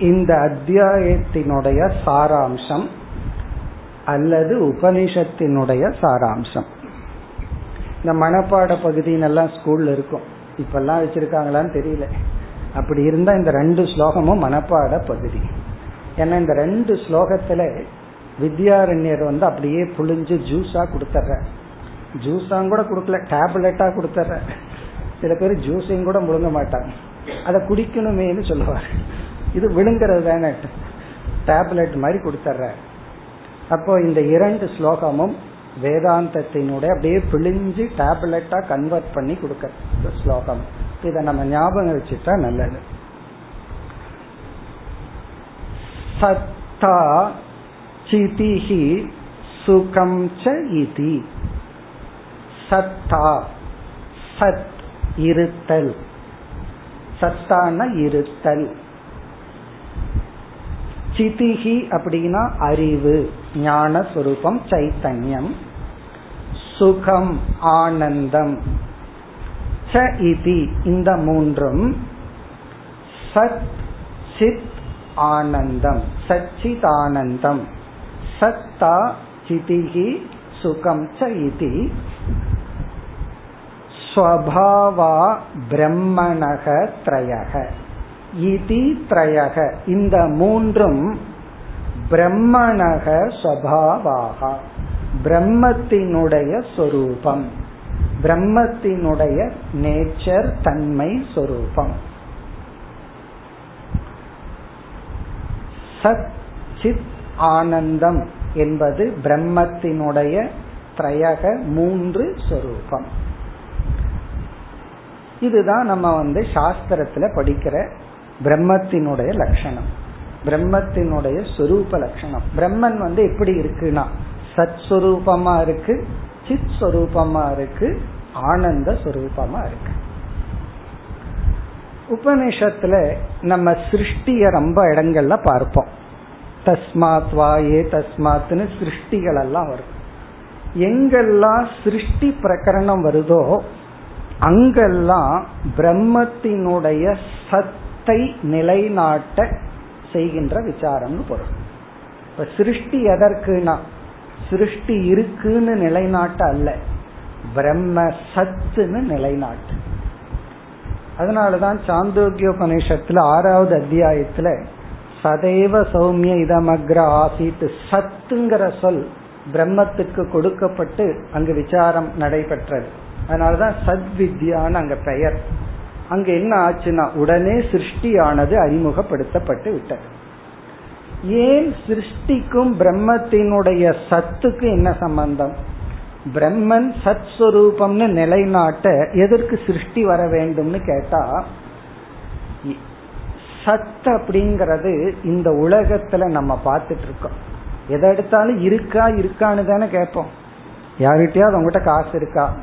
இந்த அத்தியாயத்தினுடைய சாராம்சம் அல்லது உபனிஷத்தினுடைய சாராம்சம் இந்த மனப்பாட பகுதியினெல்லாம் ஸ்கூல்ல இருக்கும் இப்பெல்லாம் வச்சிருக்காங்களான்னு தெரியல. அப்படி இருந்தா இந்த ரெண்டு ஸ்லோகமும் மனப்பாட பகுதி. ஏன்னா இந்த ரெண்டு ஸ்லோகத்துல வித்யாரண்யர் வந்து அப்படியே புழிஞ்சு ஜூஸா கொடுத்துட்ற ஜூஸாங்க கூட கொடுக்கல டேப்லெட்டா கொடுத்துட்ற சில பேர் ஜூஸையும் கூட முழுங்க மாட்டாங்க. அதை குடிக்கணுமேனு சொல்லுவார். இது விழுங்குறது தானே. டேப்லெட் மாதிரி கொடுத்துட்ற அப்போ இந்த இரண்டு ஸ்லோகமும் வேதாந்தத்தினுடைய அப்படியே பிழிஞ்சு டேப்லெட்டா கன்வெர்ட் பண்ணி கொடுக்கற ஸ்லோகம். இதை நம்ம ஞாபகம் வச்சுட்டா நல்லது. சத்தா சிதிஹி சுகம் ச இதி. சத்தா சத் இருத்தல். சத்தான இருத்தல். சிதிகி அப்படின்னா அறிவு ஞான சுரூபம் சைத்தன்யம். சுகம் ஆனந்தம். ச இதி இந்த மூன்றும் சத் சித் ஆனந்தம். சச்சித் ஆனந்தம் சத்தா சிதிகி சுகம் ச இதி. ஸ்வபாவா பிரம்மணக த்ரயக. இதி த்ரயக. இந்த மூன்றும் பிரம்மணக ஸ்வபாவாக. பிரம்மத்தினுடைய சொரூபம். பிரம்மத்தினுடைய நேச்சர் தன்மை சொரூபம். சத் சித் ஆனந்தம் என்பது பிரம்மத்தினுடைய திரையக மூன்று சொரூபம். இதுதான் நம்ம வந்து சாஸ்திரத்துல படிக்கிற பிரம்மத்தினுடைய லட்சணம். பிரம்மத்தினுடைய சொரூப லட்சணம். பிரம்மன் வந்து எப்படி இருக்குன்னா சத் சுரூபமா இருக்கு சித் சுரூபமா இருக்கு ஆனந்த சுரூபமா இருக்கு. உபநிஷத்துல நம்ம சிருஷ்டிய ரொம்ப இடங்கள்ல பார்ப்போம். தஸ்மாத் வா ஏ தஸ்மாத்னு சிருஷ்டிகள் எல்லாம் வரும். எங்கெல்லாம் சிருஷ்டி பிரகரணம் வருதோ அங்கெல்லாம் பிரம்மத்தினுடைய சத்தை நிலைநாட்ட செய்கின்ற விசாரம்னு பொருள். இப்ப சிருஷ்டி எதற்குனா சிருஷ்டி இருக்குன்னு நிலைநாட்ட அல்ல. பிரம்ம சத்துன்னு நிலைநாட்டு. அதனாலதான் சாந்தோக்கியோபனிஷத்துல ஆறாவது அத்தியாயத்துல சதைவ சௌமிய இதமக்ர ஆசிட்டு சத்துங்கிற சொல் பிரம்மத்துக்கு கொடுக்கப்பட்டு அங்கு விசாரம் நடைபெற்றது. அதனாலதான் சத் வித்யான்னு அங்க பெயர். அங்க என்ன ஆச்சுன்னா உடனே சிருஷ்டியானது அறிமுகப்படுத்தப்பட்டு விட்டது. ஏன் சிருஷ்டிக்கும் பிரம்மத்தினுடைய சத்துக்கு என்ன சம்பந்தம்? பிரம்மன் சத் சுரூபம்னு நிலைநாட்ட எதற்கு சிருஷ்டி வர வேண்டும்னு கேட்டா சத் அப்படிங்கறது இந்த உலகத்துல நம்ம பார்த்துட்டு இருக்கோம் எதை எடுத்தாலும் இருக்கா இருக்கான்னு தானே கேட்போம். யார்கிட்டயாவது அவங்ககிட்ட காசு இருக்கா?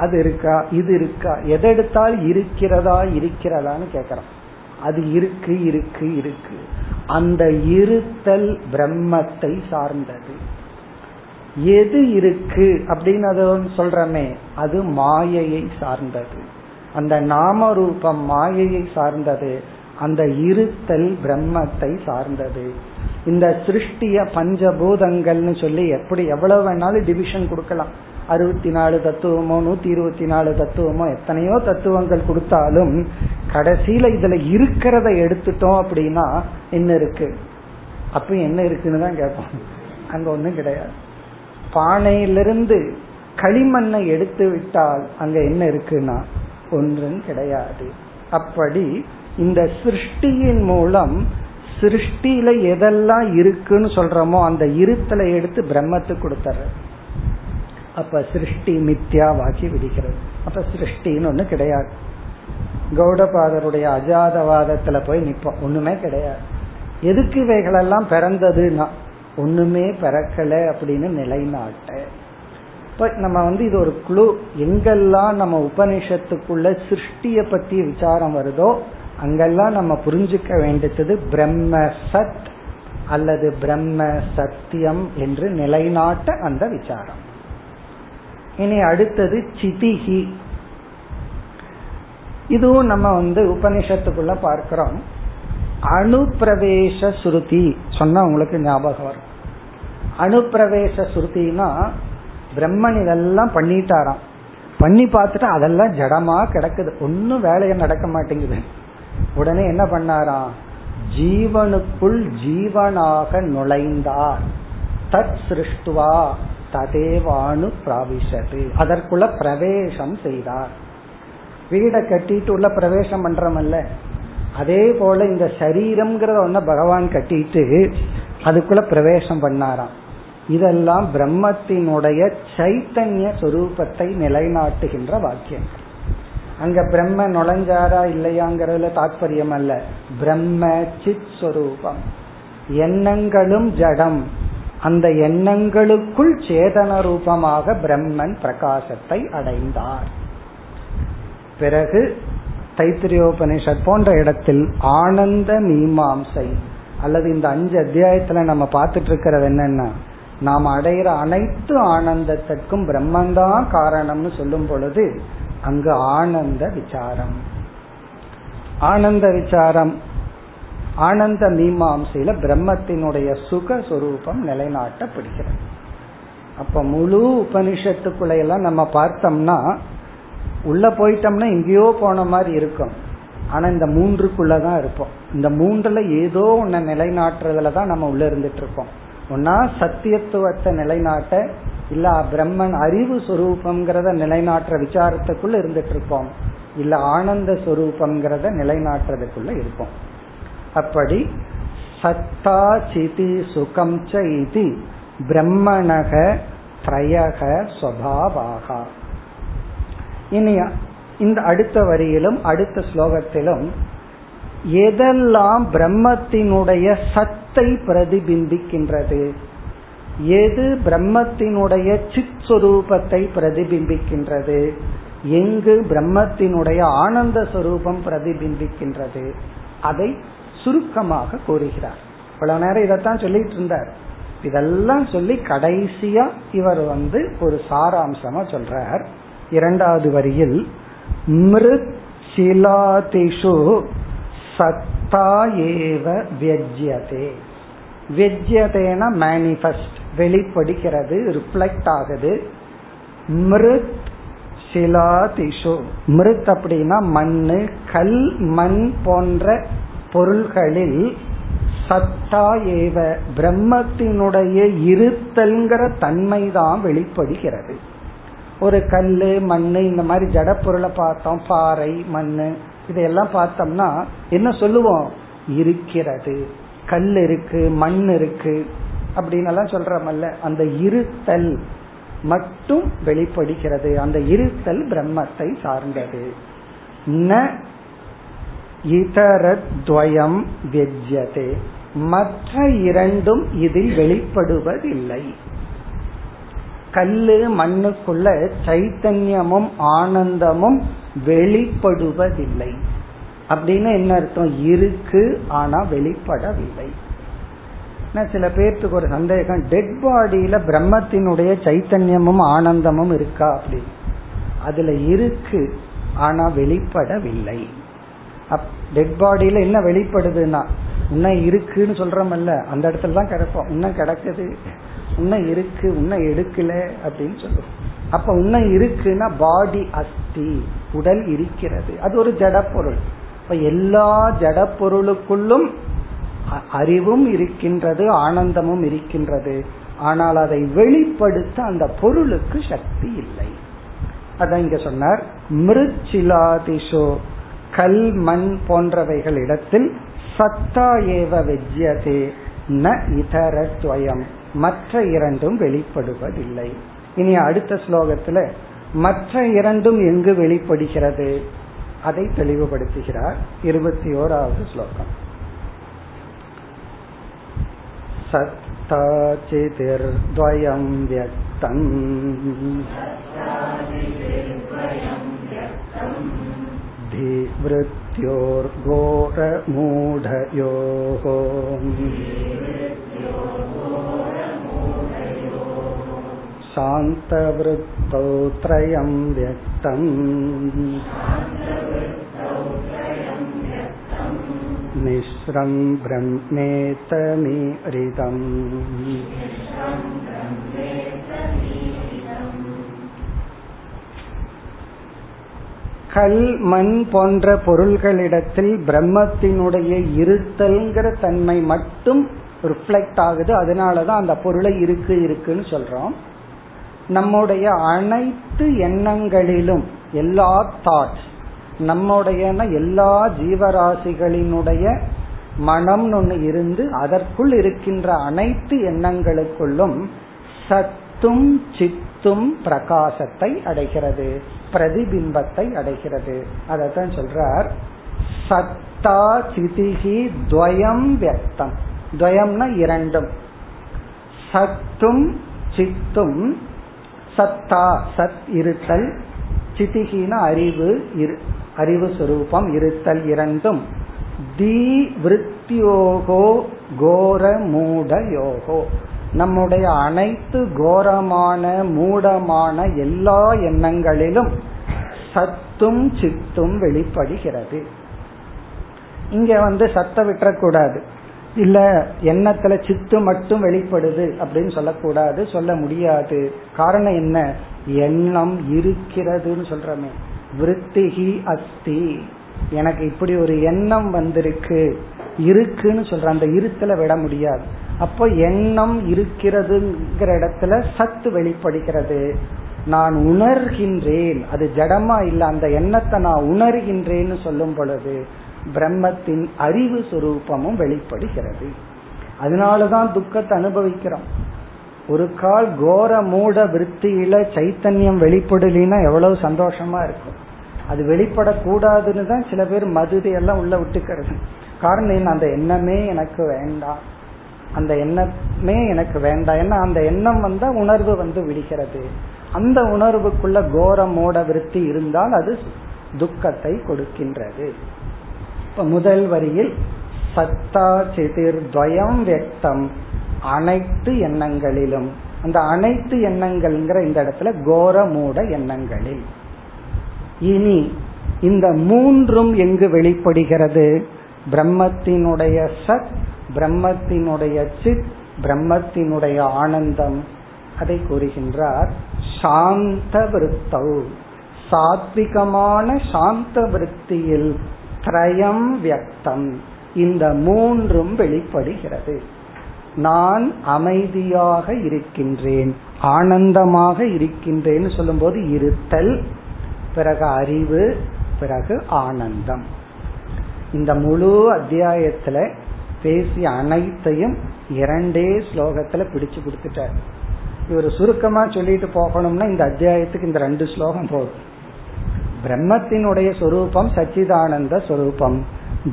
அது இருக்கா? இது இருக்கா? எதை எடுத்தாலும் இருக்கிறதா இருக்கிறதான்னு கேக்குறோம் அது இருக்கு இருக்கு இருக்கு. அந்த இருத்தல் பிரம்மத்தை சார்ந்தது. எது இருக்கு அப்படின்னு அது சொல்றமே அது மாயையை சார்ந்தது. அந்த நாம ரூபம் மாயையை சார்ந்தது அந்த இருத்தல் பிரம்மத்தை சார்ந்தது. இந்த சிருஷ்டிய பஞ்சபூதங்கள்னு சொல்லி எப்படி எவ்வளவு வேணாலும் டிவிஷன் கொடுக்கலாம். அறுபத்தி நாலு தத்துவமோ நூத்தி இருபத்தி நாலு தத்துவமோ எத்தனையோ தத்துவங்கள் கொடுத்தாலும் கடைசியில இதுல இருக்கிறத எடுத்துட்டோம் அப்படின்னா என்ன இருக்கு? அப்ப என்ன இருக்குன்னு தான் கேட்போம். அங்க ஒண்ணும் கிடையாது. பானையிலிருந்து களிமண்ணை எடுத்து விட்டால் அங்க என்ன இருக்குன்னா ஒன்றும் கிடையாது. அப்படி இந்த சிருஷ்டியின் மூலம் சிருஷ்டியில எதெல்லாம் இருக்குன்னு சொல்றோமோ அந்த இருத்தலை எடுத்து பிரம்மத்துக்கு கொடுத்துற அப்ப சிருஷ்டி மித்யாவாக்கி விடுகிறது அப்ப சிருஷ்டின்னு ஒண்ணு கிடையாது. கௌடபாதருடைய அஜாதவாதத்துல போய் நிப்போம். ஒண்ணுமே கிடையாது. எதுக்கு இவைகளெல்லாம் பிறந்ததுன்னா ஒண்ணுமே பிறக்கல அப்படின்னு நிலைநாட்ட. இப்ப நம்ம வந்து இது ஒரு குழு எங்கெல்லாம் நம்ம உபனிஷத்துக்குள்ள சிருஷ்டிய பத்தி விசாரம் வருதோ அங்கெல்லாம் நம்ம புரிஞ்சுக்க வேண்டியது பிரம்ம சத் அல்லது பிரம்ம சத்தியம் என்று நிலைநாட்ட அந்த விசாரம். இனி அடுத்தது சிதிகி இதுவும் நம்ம வந்து உபனிஷத்துக்குள்ள பார்க்கிறோம். அணுப்பிரவேச சுருதி சொன்னா உங்களுக்கு ஞாபகம் வரும். அணுப்பிரவேச சுருத்தினா பிரம்மன் இதெல்லாம் பண்ணிட்டாராம். பண்ணி பார்த்துட்டு அதெல்லாம் ஜடமா கிடக்குது. ஒன்னும் வேலையை நடக்க மாட்டேங்குது. உடனே என்ன பண்ணாராம்? ஜீவனுக்குள் ஜீவனாக நுழைந்தார். தத் சிருஷ்டுவா. ததேவானு பிராவிஷது அதற்குள்ள பிரவேசம் செய்தார். வீடை கட்டிட்டு உள்ள பிரவேசம் பண்றமல்ல. அதே போல இந்த சரீரம்ங்கிறத ஒன்ன பகவான் கட்டிட்டு அதுக்குள்ள பிரவேசம் பண்ணாராம். இதெல்லாம் பிரம்மத்தினுடைய சைத்தன்ய சொரூபத்தை நிலைநாட்டுகின்ற வாக்கியம். அங்க பிரம்ம நுழைஞ்சாரா இல்லையாங்கிறதுல தாற்பயம் அல்ல பிரம்ம சித் சொரூபம். எண்ணங்களும் ஜடம். அந்த எண்ணங்களுக்குள் சேதன ரூபமாக பிரம்மன் பிரகாசத்தை அடைந்தார். பிறகு தைத்திரியோபனிஷத் போன்ற இடத்தில் ஆனந்த மீமாம்சை அல்லது இந்த அஞ்சு அத்தியாயத்துல நம்ம பார்த்துட்டு இருக்கிறது என்னன்னா நாம் அடைகிற அனைத்து ஆனந்தத்திற்கும் பிரம்மந்தான் காரணம்னு சொல்லும் பொழுது அங்கு ஆனந்த விசாரம். ஆனந்த விசாரம் ஆனந்த மீமாம்சையில பிரம்மத்தினுடைய சுக சொரூபம் நிலைநாட்டப்படுகிறது. அப்ப முழு உபனிஷத்துக்குள்ள எல்லாம் நம்ம பார்த்தோம்னா உள்ள போயிட்டோம்னா எங்கேயோ போன மாதிரி இருக்கும். ஆனா இந்த மூன்றுக்குள்ளதான் இருப்போம். இந்த மூன்றுல ஏதோ ஒன்ன நிலைநாட்டுறதுல தான் நம்ம உள்ள இருந்துட்டு இருக்கோம் ஒன்னா சத்தியத்துவத்தை நிலைநாட்ட இல்ல பிரம்மன் அறிவு சுரூபம்ங்கிறத நிலைநாட்டுற விசாரத்துக்குள்ள இருந்துட்டு இருப்போம் இல்ல ஆனந்த சுரூபம்ங்கிறத நிலைநாட்டுறதுக்குள்ள இருப்போம். அப்படி சத்தா சிதி சுகம் ச இது பிரம்மணக திரயக ஸ்வபாவாகா இனி இந்த அடுத்த வரியிலும் அடுத்த ஸ்லோகத்திலும் எதெல்லாம் பிரம்மத்தினுடைய சத்தை பிரதிபிம்பிக்கின்றது? எது பிரம்மத்தினுடைய சித் சுரூபத்தை பிரதிபிம்பிக்கின்றது? எங்கு பிரம்மத்தினுடைய ஆனந்த சுரூபம் பிரதிபிம்பிக்கின்றது? அதை சுருக்கமாக கூறுகிறார். இவ்வளவு நேரம் இதைத்தான் சொல்லிட்டு இருந்தார். இதெல்லாம் சொல்லி கடைசியா இவர் வந்து ஒரு சாராம்சமா சொல்றார். இரண்டாவது வரியில் மிருச்சிலாதிஷு சத்தா ஏவ வெஜ்யதே வெஜ்யதேனா மேனிஃபெஸ்ட் வெளிப்படுகிறது ரிஃப்ளெக்ட் ஆகுது. மிருத் சிலாதிஷு மிருத் அப்படின்னா மண்ணு கல் மண் போன்ற பொருள்களில் சத்தா ஏவ பிரம்மத்தினுடைய இருத்தல்ங்கிற தன்மை தான் வெளிப்படுகிறது. ஒரு கல்லு மண் இந்த மாதிரி ஜட பொருளை பார்த்தோம் பாறை மண் இதையெல்லாம் பார்த்தோம்னா என்ன சொல்லுவோம்? இருக்கிறது. கல் இருக்கு மண் இருக்கு அப்படின்னு எல்லாம் சொல்றமல்ல. அந்த இருத்தல் மட்டும் வெளிப்படுகிறது. அந்த இருத்தல் பிரம்மத்தை சார்ந்தது. ந இதரத்வயம் வெஜ்யதே மற்ற இரண்டும் இதில் வெளிப்படுவதில்லை. கல்லு மண்ணுக்குள்ள சைத்தன்யமும் ஆனந்தமும் வெளிப்படுவதில்லை. அப்படின்னு என்ன அர்த்தம்? இருக்கு ஆனா வெளிப்படவில்லை. சில பேர்த்துக்கு ஒரு சந்தேகம் டெட் பாடியில பிரம்மத்தினுடைய சைத்தன்யமும் ஆனந்தமும் இருக்கா அப்படி அதுல இருக்கு ஆனா வெளிப்படவில்லை. டெட் பாடியில என்ன வெளிப்படுதுன்னா இன்னும் இருக்குன்னு சொல்றமல்ல அந்த இடத்துல தான் கிடப்போம். இன்னும் கிடக்குது. இன்னும் இருக்கு இன்னும் எடுக்கல அப்படின்னு சொல்லுவோம் அப்ப இன்னும் இருக்குன்னா பாடி அஸ்தி உடல் இருக்கிறது. அது ஒரு ஜட பொருள். இப்ப எல்லா ஜட பொருளுக்குள்ளும் அறிவும் இருக்கின்றது ஆனந்தமும் இருக்கின்றது. ஆனால் அதை வெளிப்படுத்த அந்த பொருளுக்கு சக்தி இல்லை. அதான் இங்க சொன்னார் மிருச்சிலாதிஷோ கல் மண் போன்றவைகள் இடத்தில் சத்தா ஏவ வெஜ்யதே ந இதரத்வயம் மற்ற இரண்டும் வெளிப்படுவதில்லை இனி அடுத்த ஸ்லோகத்துல மற்ற இரண்டும் எங்கு வெளிப்படுகிறது அதை தெளிவுபடுத்துகிறார் இருபத்தி ஓராவது ஸ்லோகம் सत्ताचितिर्द्वयं व्यक्तम् धीवृत्योर्घोरमूढयोः शान्तवृत्तौ त्रयं व्यक्तम् मिश्रं ब्रह्मेतमीरिदम् கல் மண் போன்ற பொருள்களிடத்தில் பிரம்மத்தினுடைய இருத்தல்ங்கிற தன்மை மட்டும் ரிஃப்ளெக்ட் ஆகுது. அதனாலதான் அந்த பொருளை இருக்கு இருக்குன்னு சொல்றோம். நம்முடைய அனைத்து எண்ணங்களிலும் எல்லா தாட்ஸ் நம்முடைய எல்லா ஜீவராசிகளினுடைய மனம்னு ஒன்று இருந்து அதற்குள் இருக்கின்ற அனைத்து எண்ணங்களுக்குள்ளும் சத்தும் தும் பிரகாசத்தை அடைகிறது பிரதிபிம்பத்தை அடைகிறது. அதத்தான் சொல்றார் சத்தா சிதிகி துவயம் வியக்தம். துவயம்னா இரண்டும். சத்தும் சித்தும் சத்தா சத் இருத்தல் சிதிகின அறிவு அறிவு சுரூபம் இருத்தல் இரண்டும். தி விருத்தியோகோ கோர மூட யோகோ. நம்முடைய அனைத்து கோரமான மூடமான எல்லா எண்ணங்களிலும் சத்தும் சித்தும் வெளிப்படுகிறது. இங்க வந்து சத்த விட்டுறக்கூடாது. இல்ல எண்ணத்துல சித்து மட்டும் வெளிப்படுது அப்படின்னு சொல்லக்கூடாது சொல்ல முடியாது. காரணம் என்ன? எண்ணம் இருக்கிறதுன்னு சொல்றமே. விருத்திகி அஸ்தி. எனக்கு இப்படி ஒரு எண்ணம் வந்திருக்கு. இருக்குன்னு சொல்ற அந்த இருத்துல விட முடியாது. அப்போ எண்ணம் இருக்கிறதுங்கிற இடத்துல சத்து வெளிப்படுகிறது. நான் உணர்கின்றேன். அது ஜடமா இல்ல அந்த எண்ணத்தை நான் உணர்கின்றேன்னு சொல்லும் பொழுது பிரம்மத்தின் அறிவு சுரூபமும் வெளிப்படுகிறது. அதனாலதான் துக்கத்தை அனுபவிக்கிறோம். ஒரு கால் கோர மூட விற்த்தியில சைத்தன்யம் வெளிப்படலினா எவ்வளவு சந்தோஷமா இருக்கும். அது வெளிப்படக்கூடாதுன்னு தான் சில பேர் மதுதையெல்லாம் உள்ள விட்டுக்கிறது. காரணம் என்ன? அந்த எண்ணமே எனக்கு வேண்டாம். அந்த எண்ணமே எனக்கு வேண்டாம். ஏன்னா அந்த எண்ணம் வந்தா உணர்வு வந்து விடுகிறது. அந்த உணர்வுக்குள்ள கோர மூட விருத்தி இருந்தால் அது துக்கத்தை கொடுக்கின்றது. இப்ப முதல் வரியில் சத்தா சிதிர் துவயம் வெக்தம் அனைத்து எண்ணங்களிலும். அந்த அனைத்து எண்ணங்கள்ங்கிற இந்த இடத்துல கோர மூட எண்ணங்களில். இனி இந்த மூன்றும் எங்கு வெளிப்படுகிறது? பிரம்மத்தினுடைய சத் பிரம்மத்தினுடைய சித் பிரம்மத்தினுடைய ஆனந்தம். அதை கூறுகின்றார் சாந்த விருத்தௌ. சாத்விகமான சாந்த விருத்தியில் திரயம் வியக்தம். இந்த மூன்றும் வெளிப்படுகிறது. நான் அமைதியாக இருக்கின்றேன் ஆனந்தமாக இருக்கின்றேன்னு சொல்லும்போது இருத்தல் பிறகு அறிவு பிறகு ஆனந்தம். இந்த முழு அத்தியாயத்துல பேசிய அனைத்தையும் இரண்டே ஸ்லோகத்துல பிடிச்சு கொடுத்துட்டார். இவர் சுருக்கமா சொல்லிட்டு போகணும்னா இந்த அத்தியாயத்துக்கு இந்த ரெண்டு ஸ்லோகம் போதும். பிரம்மத்தினுடைய சொரூபம் சச்சிதானந்த சொரூபம்.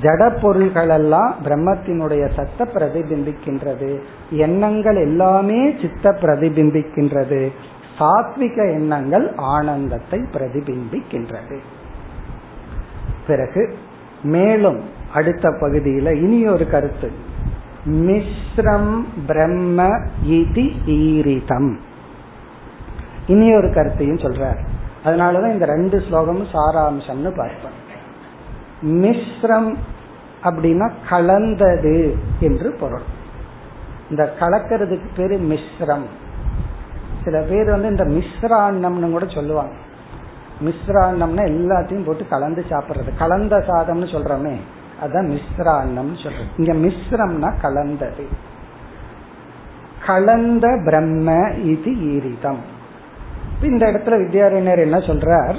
ஜட பொருள்கள் எல்லாம் பிரம்மத்தினுடைய சத்த பிரதிபிம்பிக்கின்றது. எண்ணங்கள் எல்லாமே சித்த பிரதிபிம்பிக்கின்றது. சாத்விக எண்ணங்கள் ஆனந்தத்தை பிரதிபிம்பிக்கின்றது. பிறகு மேலும் அடுத்த பகுதியில இனி ஒரு கருத்து. மிஸ்ரம் பிரம்ம இதி ஈரிதம். இனி ஒரு கருத்தையும் சொல்றார். அதனாலதான் இந்த ரெண்டு ஸ்லோகமும் சாராம்சம்னு பார்ப்போம். மிஸ்ரம் அப்படின்னா கலந்தது என்று பொருள். இந்த கலக்கிறதுக்கு பேரு மிஸ்ரம். சில பேர் வந்து இந்த மிஸ்ராண்ணம்னு கூட சொல்லுவாங்க. மிஸ்ராண்ணம்னா எல்லாத்தையும் போட்டு கலந்து சாப்பிடுறது. கலந்த சாதம்னு சொல்றோமே அதான் மிஸ்ராண்ணம் சொல்றோம் இங்க மிஸ்ரம்னா கலந்தது. கலந்த பிரம்ம இது ஈரிதம். இந்த இடத்துல வித்யாரண்யர் என்ன சொல்றார்?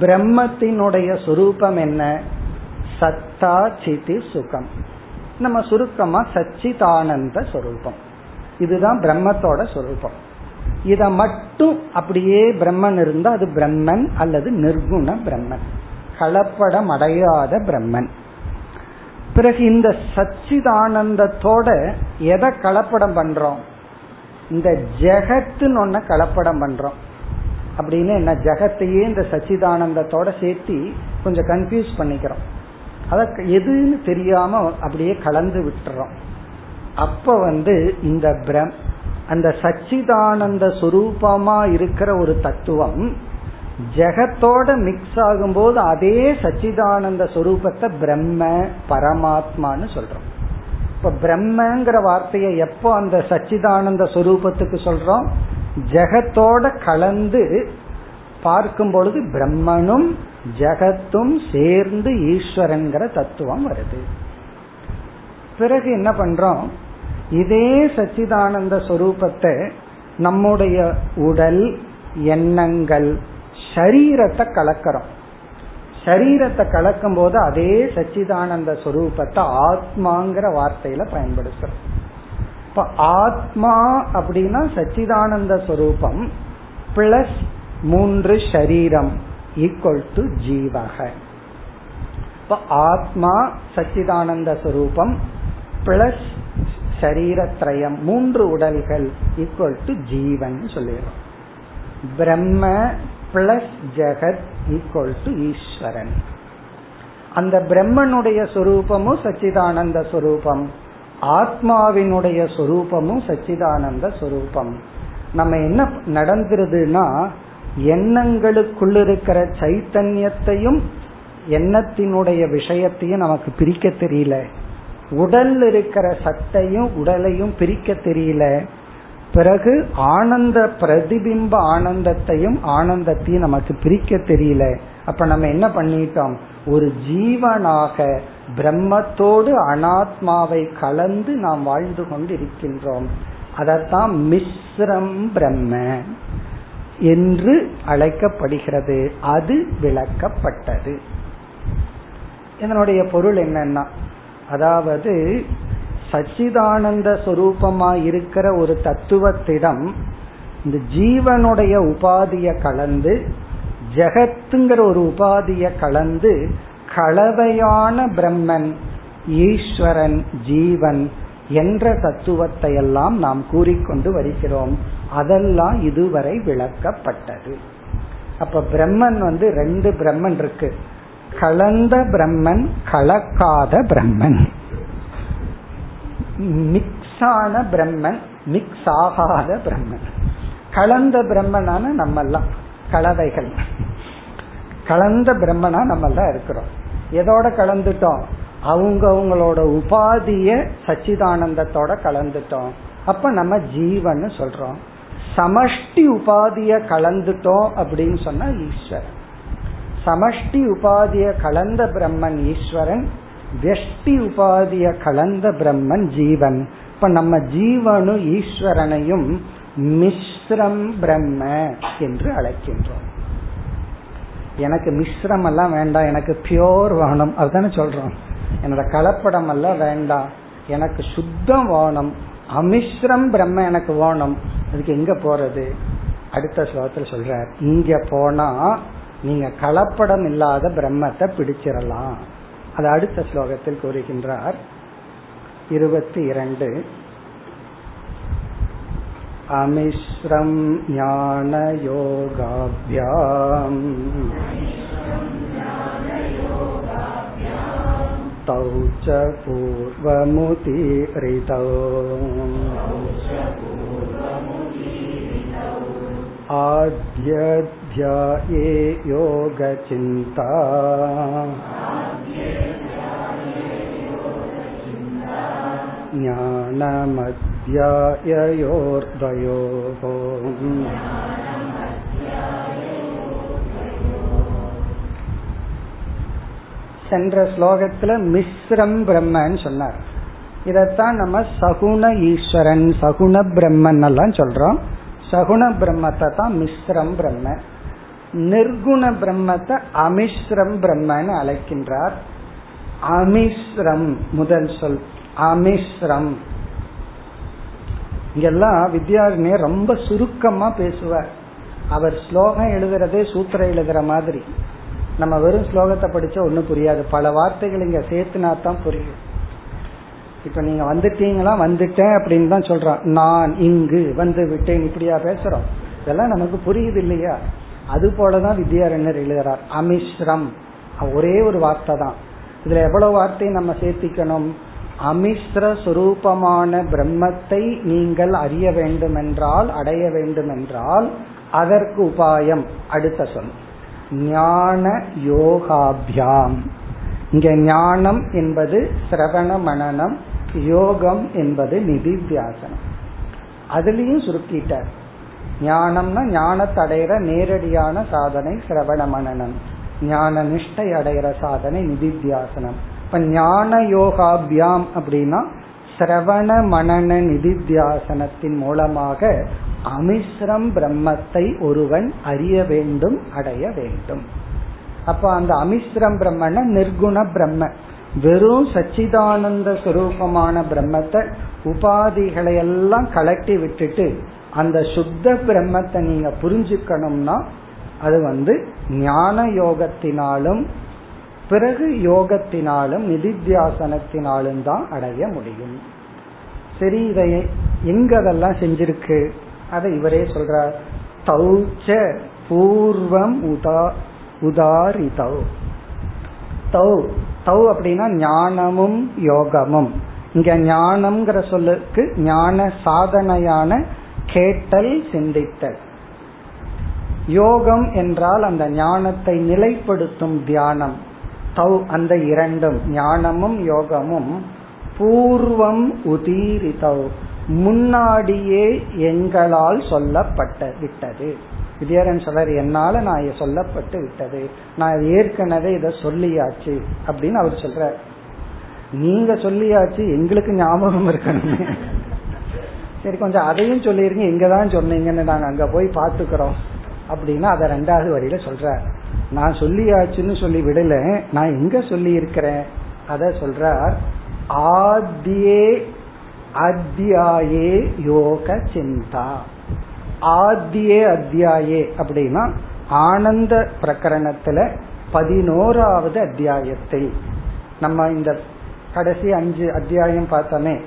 பிரம்மத்தினுடைய சுரூபம் என்ன? சத்தா சிதி சுகம். நம்ம சுருக்கமா சச்சிதானந்த சொரூபம். இதுதான் பிரம்மத்தோட சொரூபம். இத மட்டும் அப்படியே பிரம்மன் இருந்தா அது பிரம்மன் அல்லது நிர்குண பிரம்மன். கலப்படம் அடையாத பிரம்மன். பிறகு இந்த சச்சிதானந்தத்தோட எதை கலப்படம் பண்றோம்? இந்த ஜெகத்துன்னு ஒன்ன கலப்படம் பண்றோம். அப்படின்னு என்ன ஜெகத்தையே இந்த சச்சிதானந்தத்தோட சேர்த்து கொஞ்சம் கன்ஃபியூஸ் பண்ணிக்கிறோம். அத எதுன்னு தெரியாம அப்படியே கலந்து விட்டுறோம். அப்ப வந்து இந்த பிரம் அந்த சச்சிதானந்த சுரூபமா இருக்கிற ஒரு தத்துவம் ஜெகத்தோட மிக்ஸ் ஆகும்போது அதே சச்சிதானந்த சுரூபத்தை பிரம்ம பரமாத்மான்னு சொல்றோம். இப்ப பிரம்மங்கிற வார்த்தையை எப்போ அந்த சச்சிதானந்த சுரூபத்துக்கு சொல்றோம்? ஜெகத்தோட கலந்து பார்க்கும் பொழுது பிரம்மனும் ஜெகத்தும் சேர்ந்து ஈஸ்வரங்கிற தத்துவம் வருது. பிறகு என்ன பண்றோம்? இதே சச்சிதானந்த சொரூபத்தை நம்முடைய உடல் எண்ணங்கள் சரீரத்தை கலக்கிறோம். சரீரத்தை கலக்கும் போது அதே சச்சிதானந்த சொரூபத்தை ஆத்மாங்கிற வார்த்தையில பயன்படுத்துறோம். இப்ப ஆத்மா அப்படின்னா சச்சிதானந்த சொரூபம் பிளஸ் மூன்று சரீரம் ஈக்குவல் டு ஜீவக. இப்ப ஆத்மா சச்சிதானந்த சொரூபம் பிளஸ் சரீரத்ரயம் மூன்று உடல்கள் ஈக்குவல் டு ஜீவன் சொல்லிடுறோம் பிரம்ம பிளஸ் ஜெகத் ஈக்குவல் டு ஈஸ்வரன். அந்த பிரம்மனுடைய சொரூபமும் சச்சிதானந்த சொரூபம். ஆத்மாவினுடைய சொரூபமும் சச்சிதானந்த சொரூபம். நம்ம என்ன நடந்துருதுன்னா எண்ணங்களுக்குள்ள இருக்கிற சைத்தன்யத்தையும் எண்ணத்தினுடைய விஷயத்தையும் நமக்கு பிரிக்க தெரியல. உடல் இருக்கிற சத்தையும் உடலையும் பிரிக்க தெரியல. பிறகு ஆனந்த பிரதிபிம்ப ஆனந்தத்தையும் ஆனந்தத்தையும் நமக்கு பிரிக்க தெரியல. அப்ப நம்ம என்ன பண்ணிட்டோம்? ஒரு ஜீவனாக பிரம்மத்தோடு அனாத்மாவை கலந்து நாம் வாழ்ந்து கொண்டு இருக்கின்றோம் அதத்தான் மிஸ்ரம் பிரம்ம என்று அழைக்கப்படுகிறது. அது விளக்கப்பட்டது. இதனுடைய பொருள் என்னன்னா அதாவது சச்சிதானந்த சொரூபமா இருக்கிற ஒரு தத்துவத்திடம் இந்த ஜீவனுடைய உபாதிய கலந்து ஜெகத்துங்கிற ஒரு உபாதிய கலந்து கலவையான பிரம்மன் ஈஸ்வரன் ஜீவன் என்ற தத்துவத்தை எல்லாம் நாம் கூறிக்கொண்டு வருகிறோம். அதெல்லாம் இதுவரை விளக்கப்பட்டது. அப்ப பிரம்மன் வந்து ரெண்டு பிரம்மன் இருக்கு. கலந்த பிரம்மன் கலக்காத பிரம்மன். மிக்ஸான பிரம்மன் மிக்ஸ் ஆகாத பிரம்மன். கலந்த பிரம்மனான நம்ம எல்லாம் கலவைகள். கலந்த பிரம்மனா நம்ம தான் இருக்கிறோம். எதோட கலந்துட்டோம்? அவங்க அவங்களோட உபாதிய சச்சிதானந்தத்தோட கலந்துட்டோம். அப்ப நம்ம ஜீவன் சொல்றோம். சமஷ்டி உபாதிய கலந்துட்டோம் அப்படின்னு சொன்னா ஈஸ்வரன். சமஷ்டி உபாதிய கலந்த பிரம்மன் ஈஸ்வரன் வெஷ்டி உபாதிய கலந்த பிரம்மன் ஜீவன். இப்ப நம்ம ஜீவனும் ஈஸ்வரனையும் மிஸ்ரம் பிரம்ம என்று அழைக்கின்றோம். எனக்கு மிஸ்ரம் எல்லாம் வேண்டாம் எனக்கு பியோர் வானம் அதுதானே சொல்றோம். என்னோட கலப்படம் எல்லாம் வேண்டாம் எனக்கு சுத்தம் வானம் அமிஸ்ரம் பிரம்ம எனக்கு வானம். அதுக்கு எங்க போறது? அடுத்த ஸ்லோகத்தில் சொல்றார். இங்க போனா நீங்க கலப்படம் இல்லாத பிரம்மத்தை பிடிச்சிடலாம் அது அடுத்த ஸ்லோகத்தில் கூறுகின்றார் இருபத்தி இரண்டு अमिश्रं ज्ञानयोगाभ्याम् तौ च पूर्वमुदीरितौ आद्यध्याये योगचिन्ता ज्ञानमध्याययोर्द्वयोः சென்ற ஸ்லோகத்துல மிஸ்ரம் பிரம்மன் சொன்னார் இதத்தான் நம்ம சகுண ஈஸ்வரன் சகுண பிரம்மன் எல்லாம் சொல்றோம் சகுண பிரம்மத்தை தான் மிஸ்ரம் பிரம்ம. நிர்குண பிரம்மத்தை அமிஸ்ரம் பிரம்மன்னு அழைக்கின்றார். அமிஸ்ரம் முதல் சொல். அமிஸ்ரம். இங்கெல்லாம் வித்யாரண்யர் ரொம்ப சுருக்கமா பேசுவார். அவர் ஸ்லோகம் எழுதுறதே சூத்திரம் எழுதுற மாதிரி. நம்ம வெறும் ஸ்லோகத்தை படிச்சா ஒன்னும் புரியாது. பல வார்த்தைகள் இங்க சேர்த்துனா தான் புரியும். இப்ப நீங்க வந்துட்டீங்களா? வந்துட்டேன் அப்படின்னு தான் சொல்றான் நான் இங்கு வந்து விட்டேன். இப்படியா பேசுறோம். இதெல்லாம் நமக்கு புரியுது இல்லையா? அது போலதான் வித்யாரண்யர் எழுதுறார். அமிஸ்ரம் ஒரே ஒரு வார்த்தை தான். இதுல எவ்வளவு வார்த்தையை நம்ம சேர்த்திக்கணும்? அமிஸ்ர சுரூபமான பிரம்மத்தை நீங்கள் அறிய வேண்டுமென்றால் அடைய வேண்டுமென்றால் அதற்கு உபாயம். அடுத்த சொல். ஞான யோகாபியாம். இங்க ஞானம் என்பது சிரவண மனநம் யோகம் என்பது நிதித்தியாசனம். அதுலயும் சுருக்கிட்டார். ஞானம்னா ஞானத்தை அடைகிற நேரடியான சாதனை சிரவண மனநம். ஞான நிஷ்டை அடைகிற சாதனை நிதித்தியாசனம். இப்ப ஞான யோகாபியாம் அப்படின்னா சிரவண மனன நிதித்தியாசனத்தின் மூலமாக அமிஸ்ரம் பிரம்மத்தை ஒருவன் அறிய வேண்டும் அடைய வேண்டும். அப்ப அந்த அமிஸ்ரம் பிரம்மன நிர்குண பிரம்ம. வெறும் சச்சிதானந்த சுரூபமான பிரம்மத்தை உபாதிகளை எல்லாம் கலட்டி விட்டுட்டு அந்த சுத்த பிரம்மத்தை நீங்க புரிஞ்சுக்கணும்னா அது வந்து ஞான யோகத்தினாலும் பிறகு யோகத்தினாலும் நிதித்தியாசனத்தினாலும் தான் அடைய முடியும். சரி இதை எங்கதெல்லாம் செஞ்சிருக்கு? அதை இவரே சொல்றார். தௌச்ச பூர்வம் உதா உதாரிதௌ. தௌ தௌ அப்படின்னா ஞானமும் யோகமும். இங்க ஞானம்ங்கிற சொல்லுக்கு ஞான சாதனையான கேட்டல் சிந்தித்தல். யோகம் என்றால் அந்த ஞானத்தை நிலைப்படுத்தும் தியானம். தௌ அந்த இரண்டும் ஞானமும் யோகமும் பூர்வம் உதீரிதௌ முன்னாடியே எங்களால் சொல்லப்பட்ட விட்டது. வித்யாரன் சொல்றார் என்னால நான் சொல்லப்பட்டு விட்டது. நான் ஏற்கனவே இதை சொல்லியாச்சு அப்படின்னு அவர் சொல்றார். நீங்க சொல்லியாச்சு எங்களுக்கு ஞாபகம் இருக்கணும். சரி கொஞ்சம் அதையும் சொல்லிருங்க எங்கதான் சொன்னீங்கன்னு நாங்க அங்க போய் பாத்துக்கிறோம் அப்படின்னா அதை ரெண்டாவது வரியில சொல்ற நான் சொல்லியாச்சுன்னு சொல்லி விடல நான் எங்க சொல்லி இருக்கிறேன் அத சொல்றார் ஆத்தியே அத்தியாயே யோக சிந்தா. ஆத்தியே அத்தியாயே அப்படின்னா ஆனந்த பிரகரணத்துல பதினோராவது அத்தியாயத்தை நம்ம இந்த கடைசி அஞ்சு அத்தியாயம் பார்த்தோமே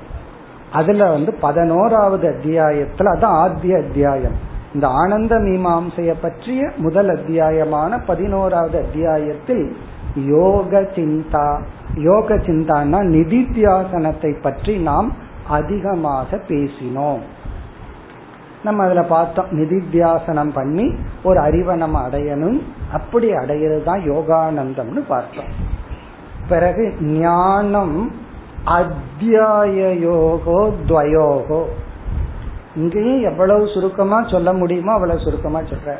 அதுல வந்து பதினோராவது அத்தியாயத்துல அதான் ஆத்திய அத்தியாயம். இந்த ஆனந்த மீமாம்சைய பற்றிய முதல் அத்தியாயமான பதினோராவது அத்தியாயத்தில் யோக சிந்தா யோக சிந்தான்னா நிதித்தியாசனத்தை பற்றி நாம் அதிகமாக பேசினோம். நம்ம அதுல பார்த்தோம் நிதித்தியாசனம் பண்ணி ஒரு அறிவை நம்ம அடையணும். அப்படி அடையிறது தான் யோகானந்தம்னு பார்த்தோம். பிறகு ஞானம் அத்தியாய யோகோ துவயோகோ. இங்கேயும் எவ்வளவு சுருக்கமா சொல்ல முடியுமோ அவ்வளவு சுருக்கமா சொல்ற.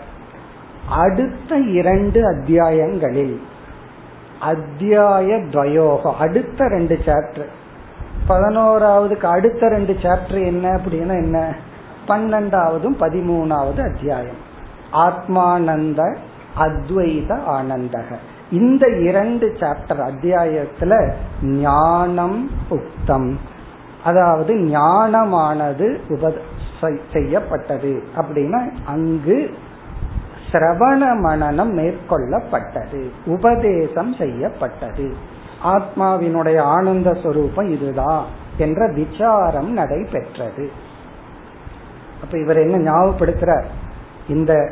அடுத்த இரண்டு அத்தியாயங்களில் அத்தியாய துவயோகம் அடுத்த ரெண்டு சாப்டர் பதினோராவதுக்கு அடுத்த ரெண்டு சாப்டர் என்ன அப்படின்னா என்ன? பன்னெண்டாவதும் பதிமூணாவது அத்தியாயம். ஆத்மானந்த அத்வைத ஆனந்தக. இந்த இரண்டு சாப்டர் அத்தியாயத்துல ஞானம் உக்தம். அதாவது ஞானமானது உப செய்யப்பட்டது. அப்படின்னா அங்கு சிரவண மனநம் மேற்கொள்ளப்பட்டது. உபதேசம் செய்யப்பட்டது. ஆத்மாவினுடைய ஆனந்த சொரூபம் இதுதான் என்ற விசாரம் நடைபெற்றது. அப்ப இவர் என்ன ஞாபகப்படுத்துறார்? இந்த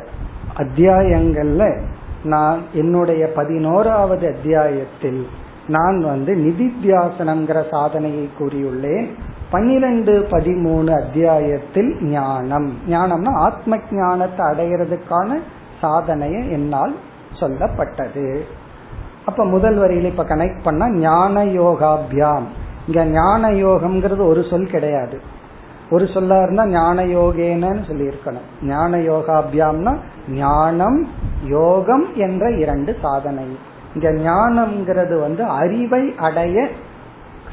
அத்தியாயங்கள்ல நான் என்னுடைய பதினோராவது அத்தியாயத்தில் நான் வந்து நிதித்தியாசனம்ங்கிற சாதனையை கூறியுள்ளேன். பன்னிரண்டு பதிமூணு அத்தியாயத்தில் ஞானம். ஞானம்னா ஆத்ம ஞானத்தை அடையிறதுக்கான சாதனையை என்னால் சொல்லப்பட்டது. அப்ப முதல் வரியில இப்ப கனெக்ட் பண்ண ஞான யோகாபியாம் இங்க ஞான யோகம்ங்கிறது ஒரு சொல் கிடையாது. ஒரு சொல்லா ஞான யோகேனு சொல்லி இருக்கணும் ஞான யோகாபியாம்னா ஞானம் யோகம் என்ற இரண்டு சாதனை. இங்க ஞானம்ங்கிறது வந்து அறிவை அடைய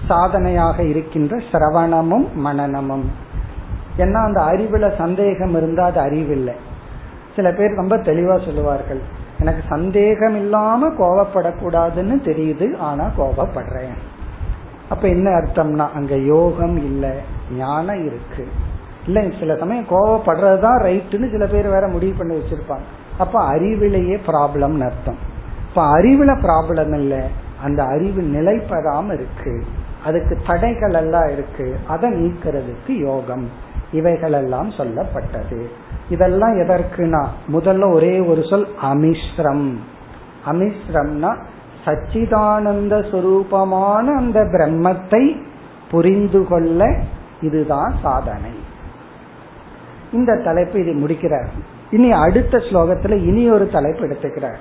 சாதனையாக இருக்கின்ற சிரவணமும் மனநமும். ஏன்னா அந்த அறிவுல சந்தேகம் இருந்தா அது அறிவில்லை. சில பேர் ரொம்ப தெளிவா சொல்லுவார்கள் எனக்கு சந்தேகம் இல்லாம கோவப்படக்கூடாதுன்னு தெரியுது ஆனா கோவப்படுறேன். அப்ப என்ன அர்த்தம்னா அங்க யோகம் இல்லை. ஞானம் இருக்கு. இல்ல சில சமயம் கோவப்படுறதுதான் ரைட்டுன்னு சில பேர் வேற முடிவு பண்ணி வச்சிருப்பாங்க. அப்ப அறிவிலேயே ப்ராப்ளம்னு அர்த்தம். இப்ப அறிவுல ப்ராப்ளம் இல்ல அந்த அறிவு நிலைப்படாம இருக்கு. அதுக்கு தடைகள் எல்லாம் இருக்கு. அதை நீக்கிறதுக்கு யோகம். இவைகள் எல்லாம் சொல்லப்பட்டது. இதெல்லாம் எதற்குனா முதல்ல ஒரே ஒரு சொல் அமிஸ்ரம் அமிஸ்ரம்னா சச்சிதானந்த சுரூபமான அந்த பிரம்மத்தை புரிந்து கொள்ள இதுதான் சாதனை. இந்த தலைப்பு இது முடிக்கிறார். இனி அடுத்த ஸ்லோகத்துல இனி ஒரு தலைப்பு எடுத்துக்கிறார்.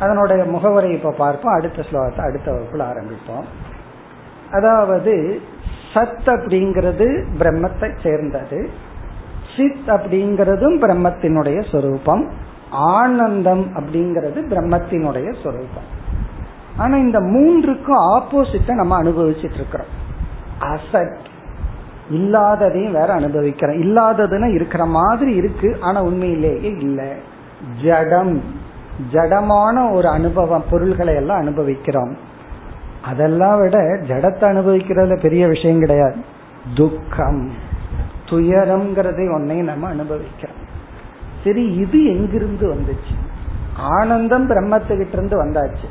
அதனுடைய முகவரை இப்ப பார்ப்போம். அடுத்த ஸ்லோகத்தை அடுத்த வகுப்புல ஆரம்பிப்போம். அதாவது சத் அப்படிங்கிறது பிரம்மத்தை சேர்ந்தது. சித் அப்படிங்கிறதும் பிரம்மத்தினுடைய சொரூபம். ஆனந்தம் அப்படிங்கிறது பிரம்மத்தினுடைய சொரூபம். ஆனா இந்த மூன்றுக்கும் ஆப்போசிட்ட நம்ம அனுபவிச்சுட்டு இருக்கிறோம். அசட் இல்லாததையும் வேற அனுபவிக்கிறோம் இல்லாததுன்னா இருக்கிற மாதிரி இருக்கு ஆனா உண்மையிலேயே இல்லை. ஜடம். ஜடமான ஒரு அனுபவம் பொருள்களை எல்லாம் அனுபவிக்கிறோம். அதெல்லாம் விட ஜடத்தை அனுபவிக்கிறதுல பெரிய விஷயம் கிடையாது. துக்கம் துயரம்ங்கிறதை ஒன்னையும் நம்ம அனுபவிக்கிறோம். சரி இது எங்கிருந்து வந்துச்சு? ஆனந்தம் பிரம்மத்துக்கிட்ட இருந்து வந்தாச்சு.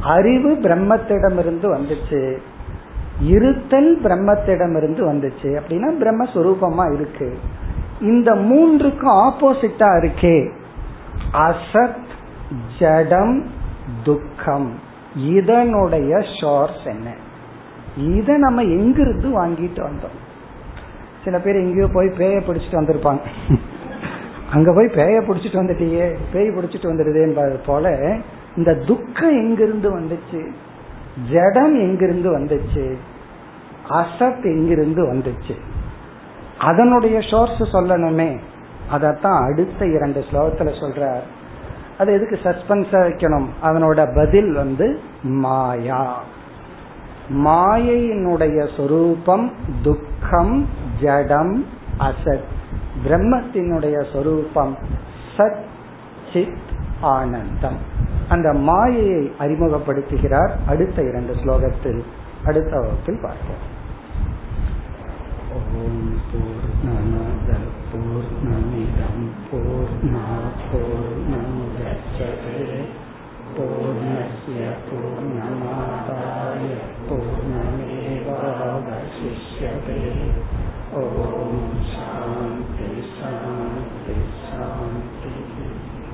அறிவு பிரம்மத்திடமிருந்து வந்துச்சு. இருத்தல் பிரம்மத்திடமிருந்து வந்துச்சு. அப்படின்னா பிரம்மஸ்வரூபமா இருக்கு. இந்த மூன்றுக்கும் ஆப்போசிட்டா இருக்கே. அசத் ஜடம் துக்கம். இதனுடைய ஷோர்ஸ் என்ன? இத நம்ம எங்கிருந்து வாங்கிட்டு வந்தோம்? சில பேர் எங்கேயோ போய் பேய பிடிச்சிட்டு வந்திருப்பாங்க. அங்க போய் பேய பிடிச்சிட்டு வந்துட்டியே. பேய் பிடிச்சிட்டு வந்துடுதேன்பது போல இந்த துக்கம் எங்கிருந்து வந்துச்சு? ஜடம் எங்கிருந்து வந்துச்சு? அசத் எங்கிருந்து வந்துச்சு? அதனுடைய சோர்ஸ் சொல்லணுமே. அதத்தான் அடுத்த இரண்டு ஸ்லோகத்துல சொல்றார். அது எதுக்கு சஸ்பென்ஸா வைக்கணும்? அதனோட பதில் வந்து மாயா. மாயையினுடைய சொரூபம் துக்கம் ஜடம் அசத். பிரம்மத்தினுடைய சொரூபம் சத் சித் ஆனந்தம். அந்த மாயையை அறிமுகப்படுத்துகிறார் அடுத்த இரண்டு ஸ்லோகத்தில் அடுத்த வகுப்பில் பார்ப்போம். ஓம் பூர்ணமத பூர்ணமிதம் பூர்ணா பூர்ணமுதச்சதே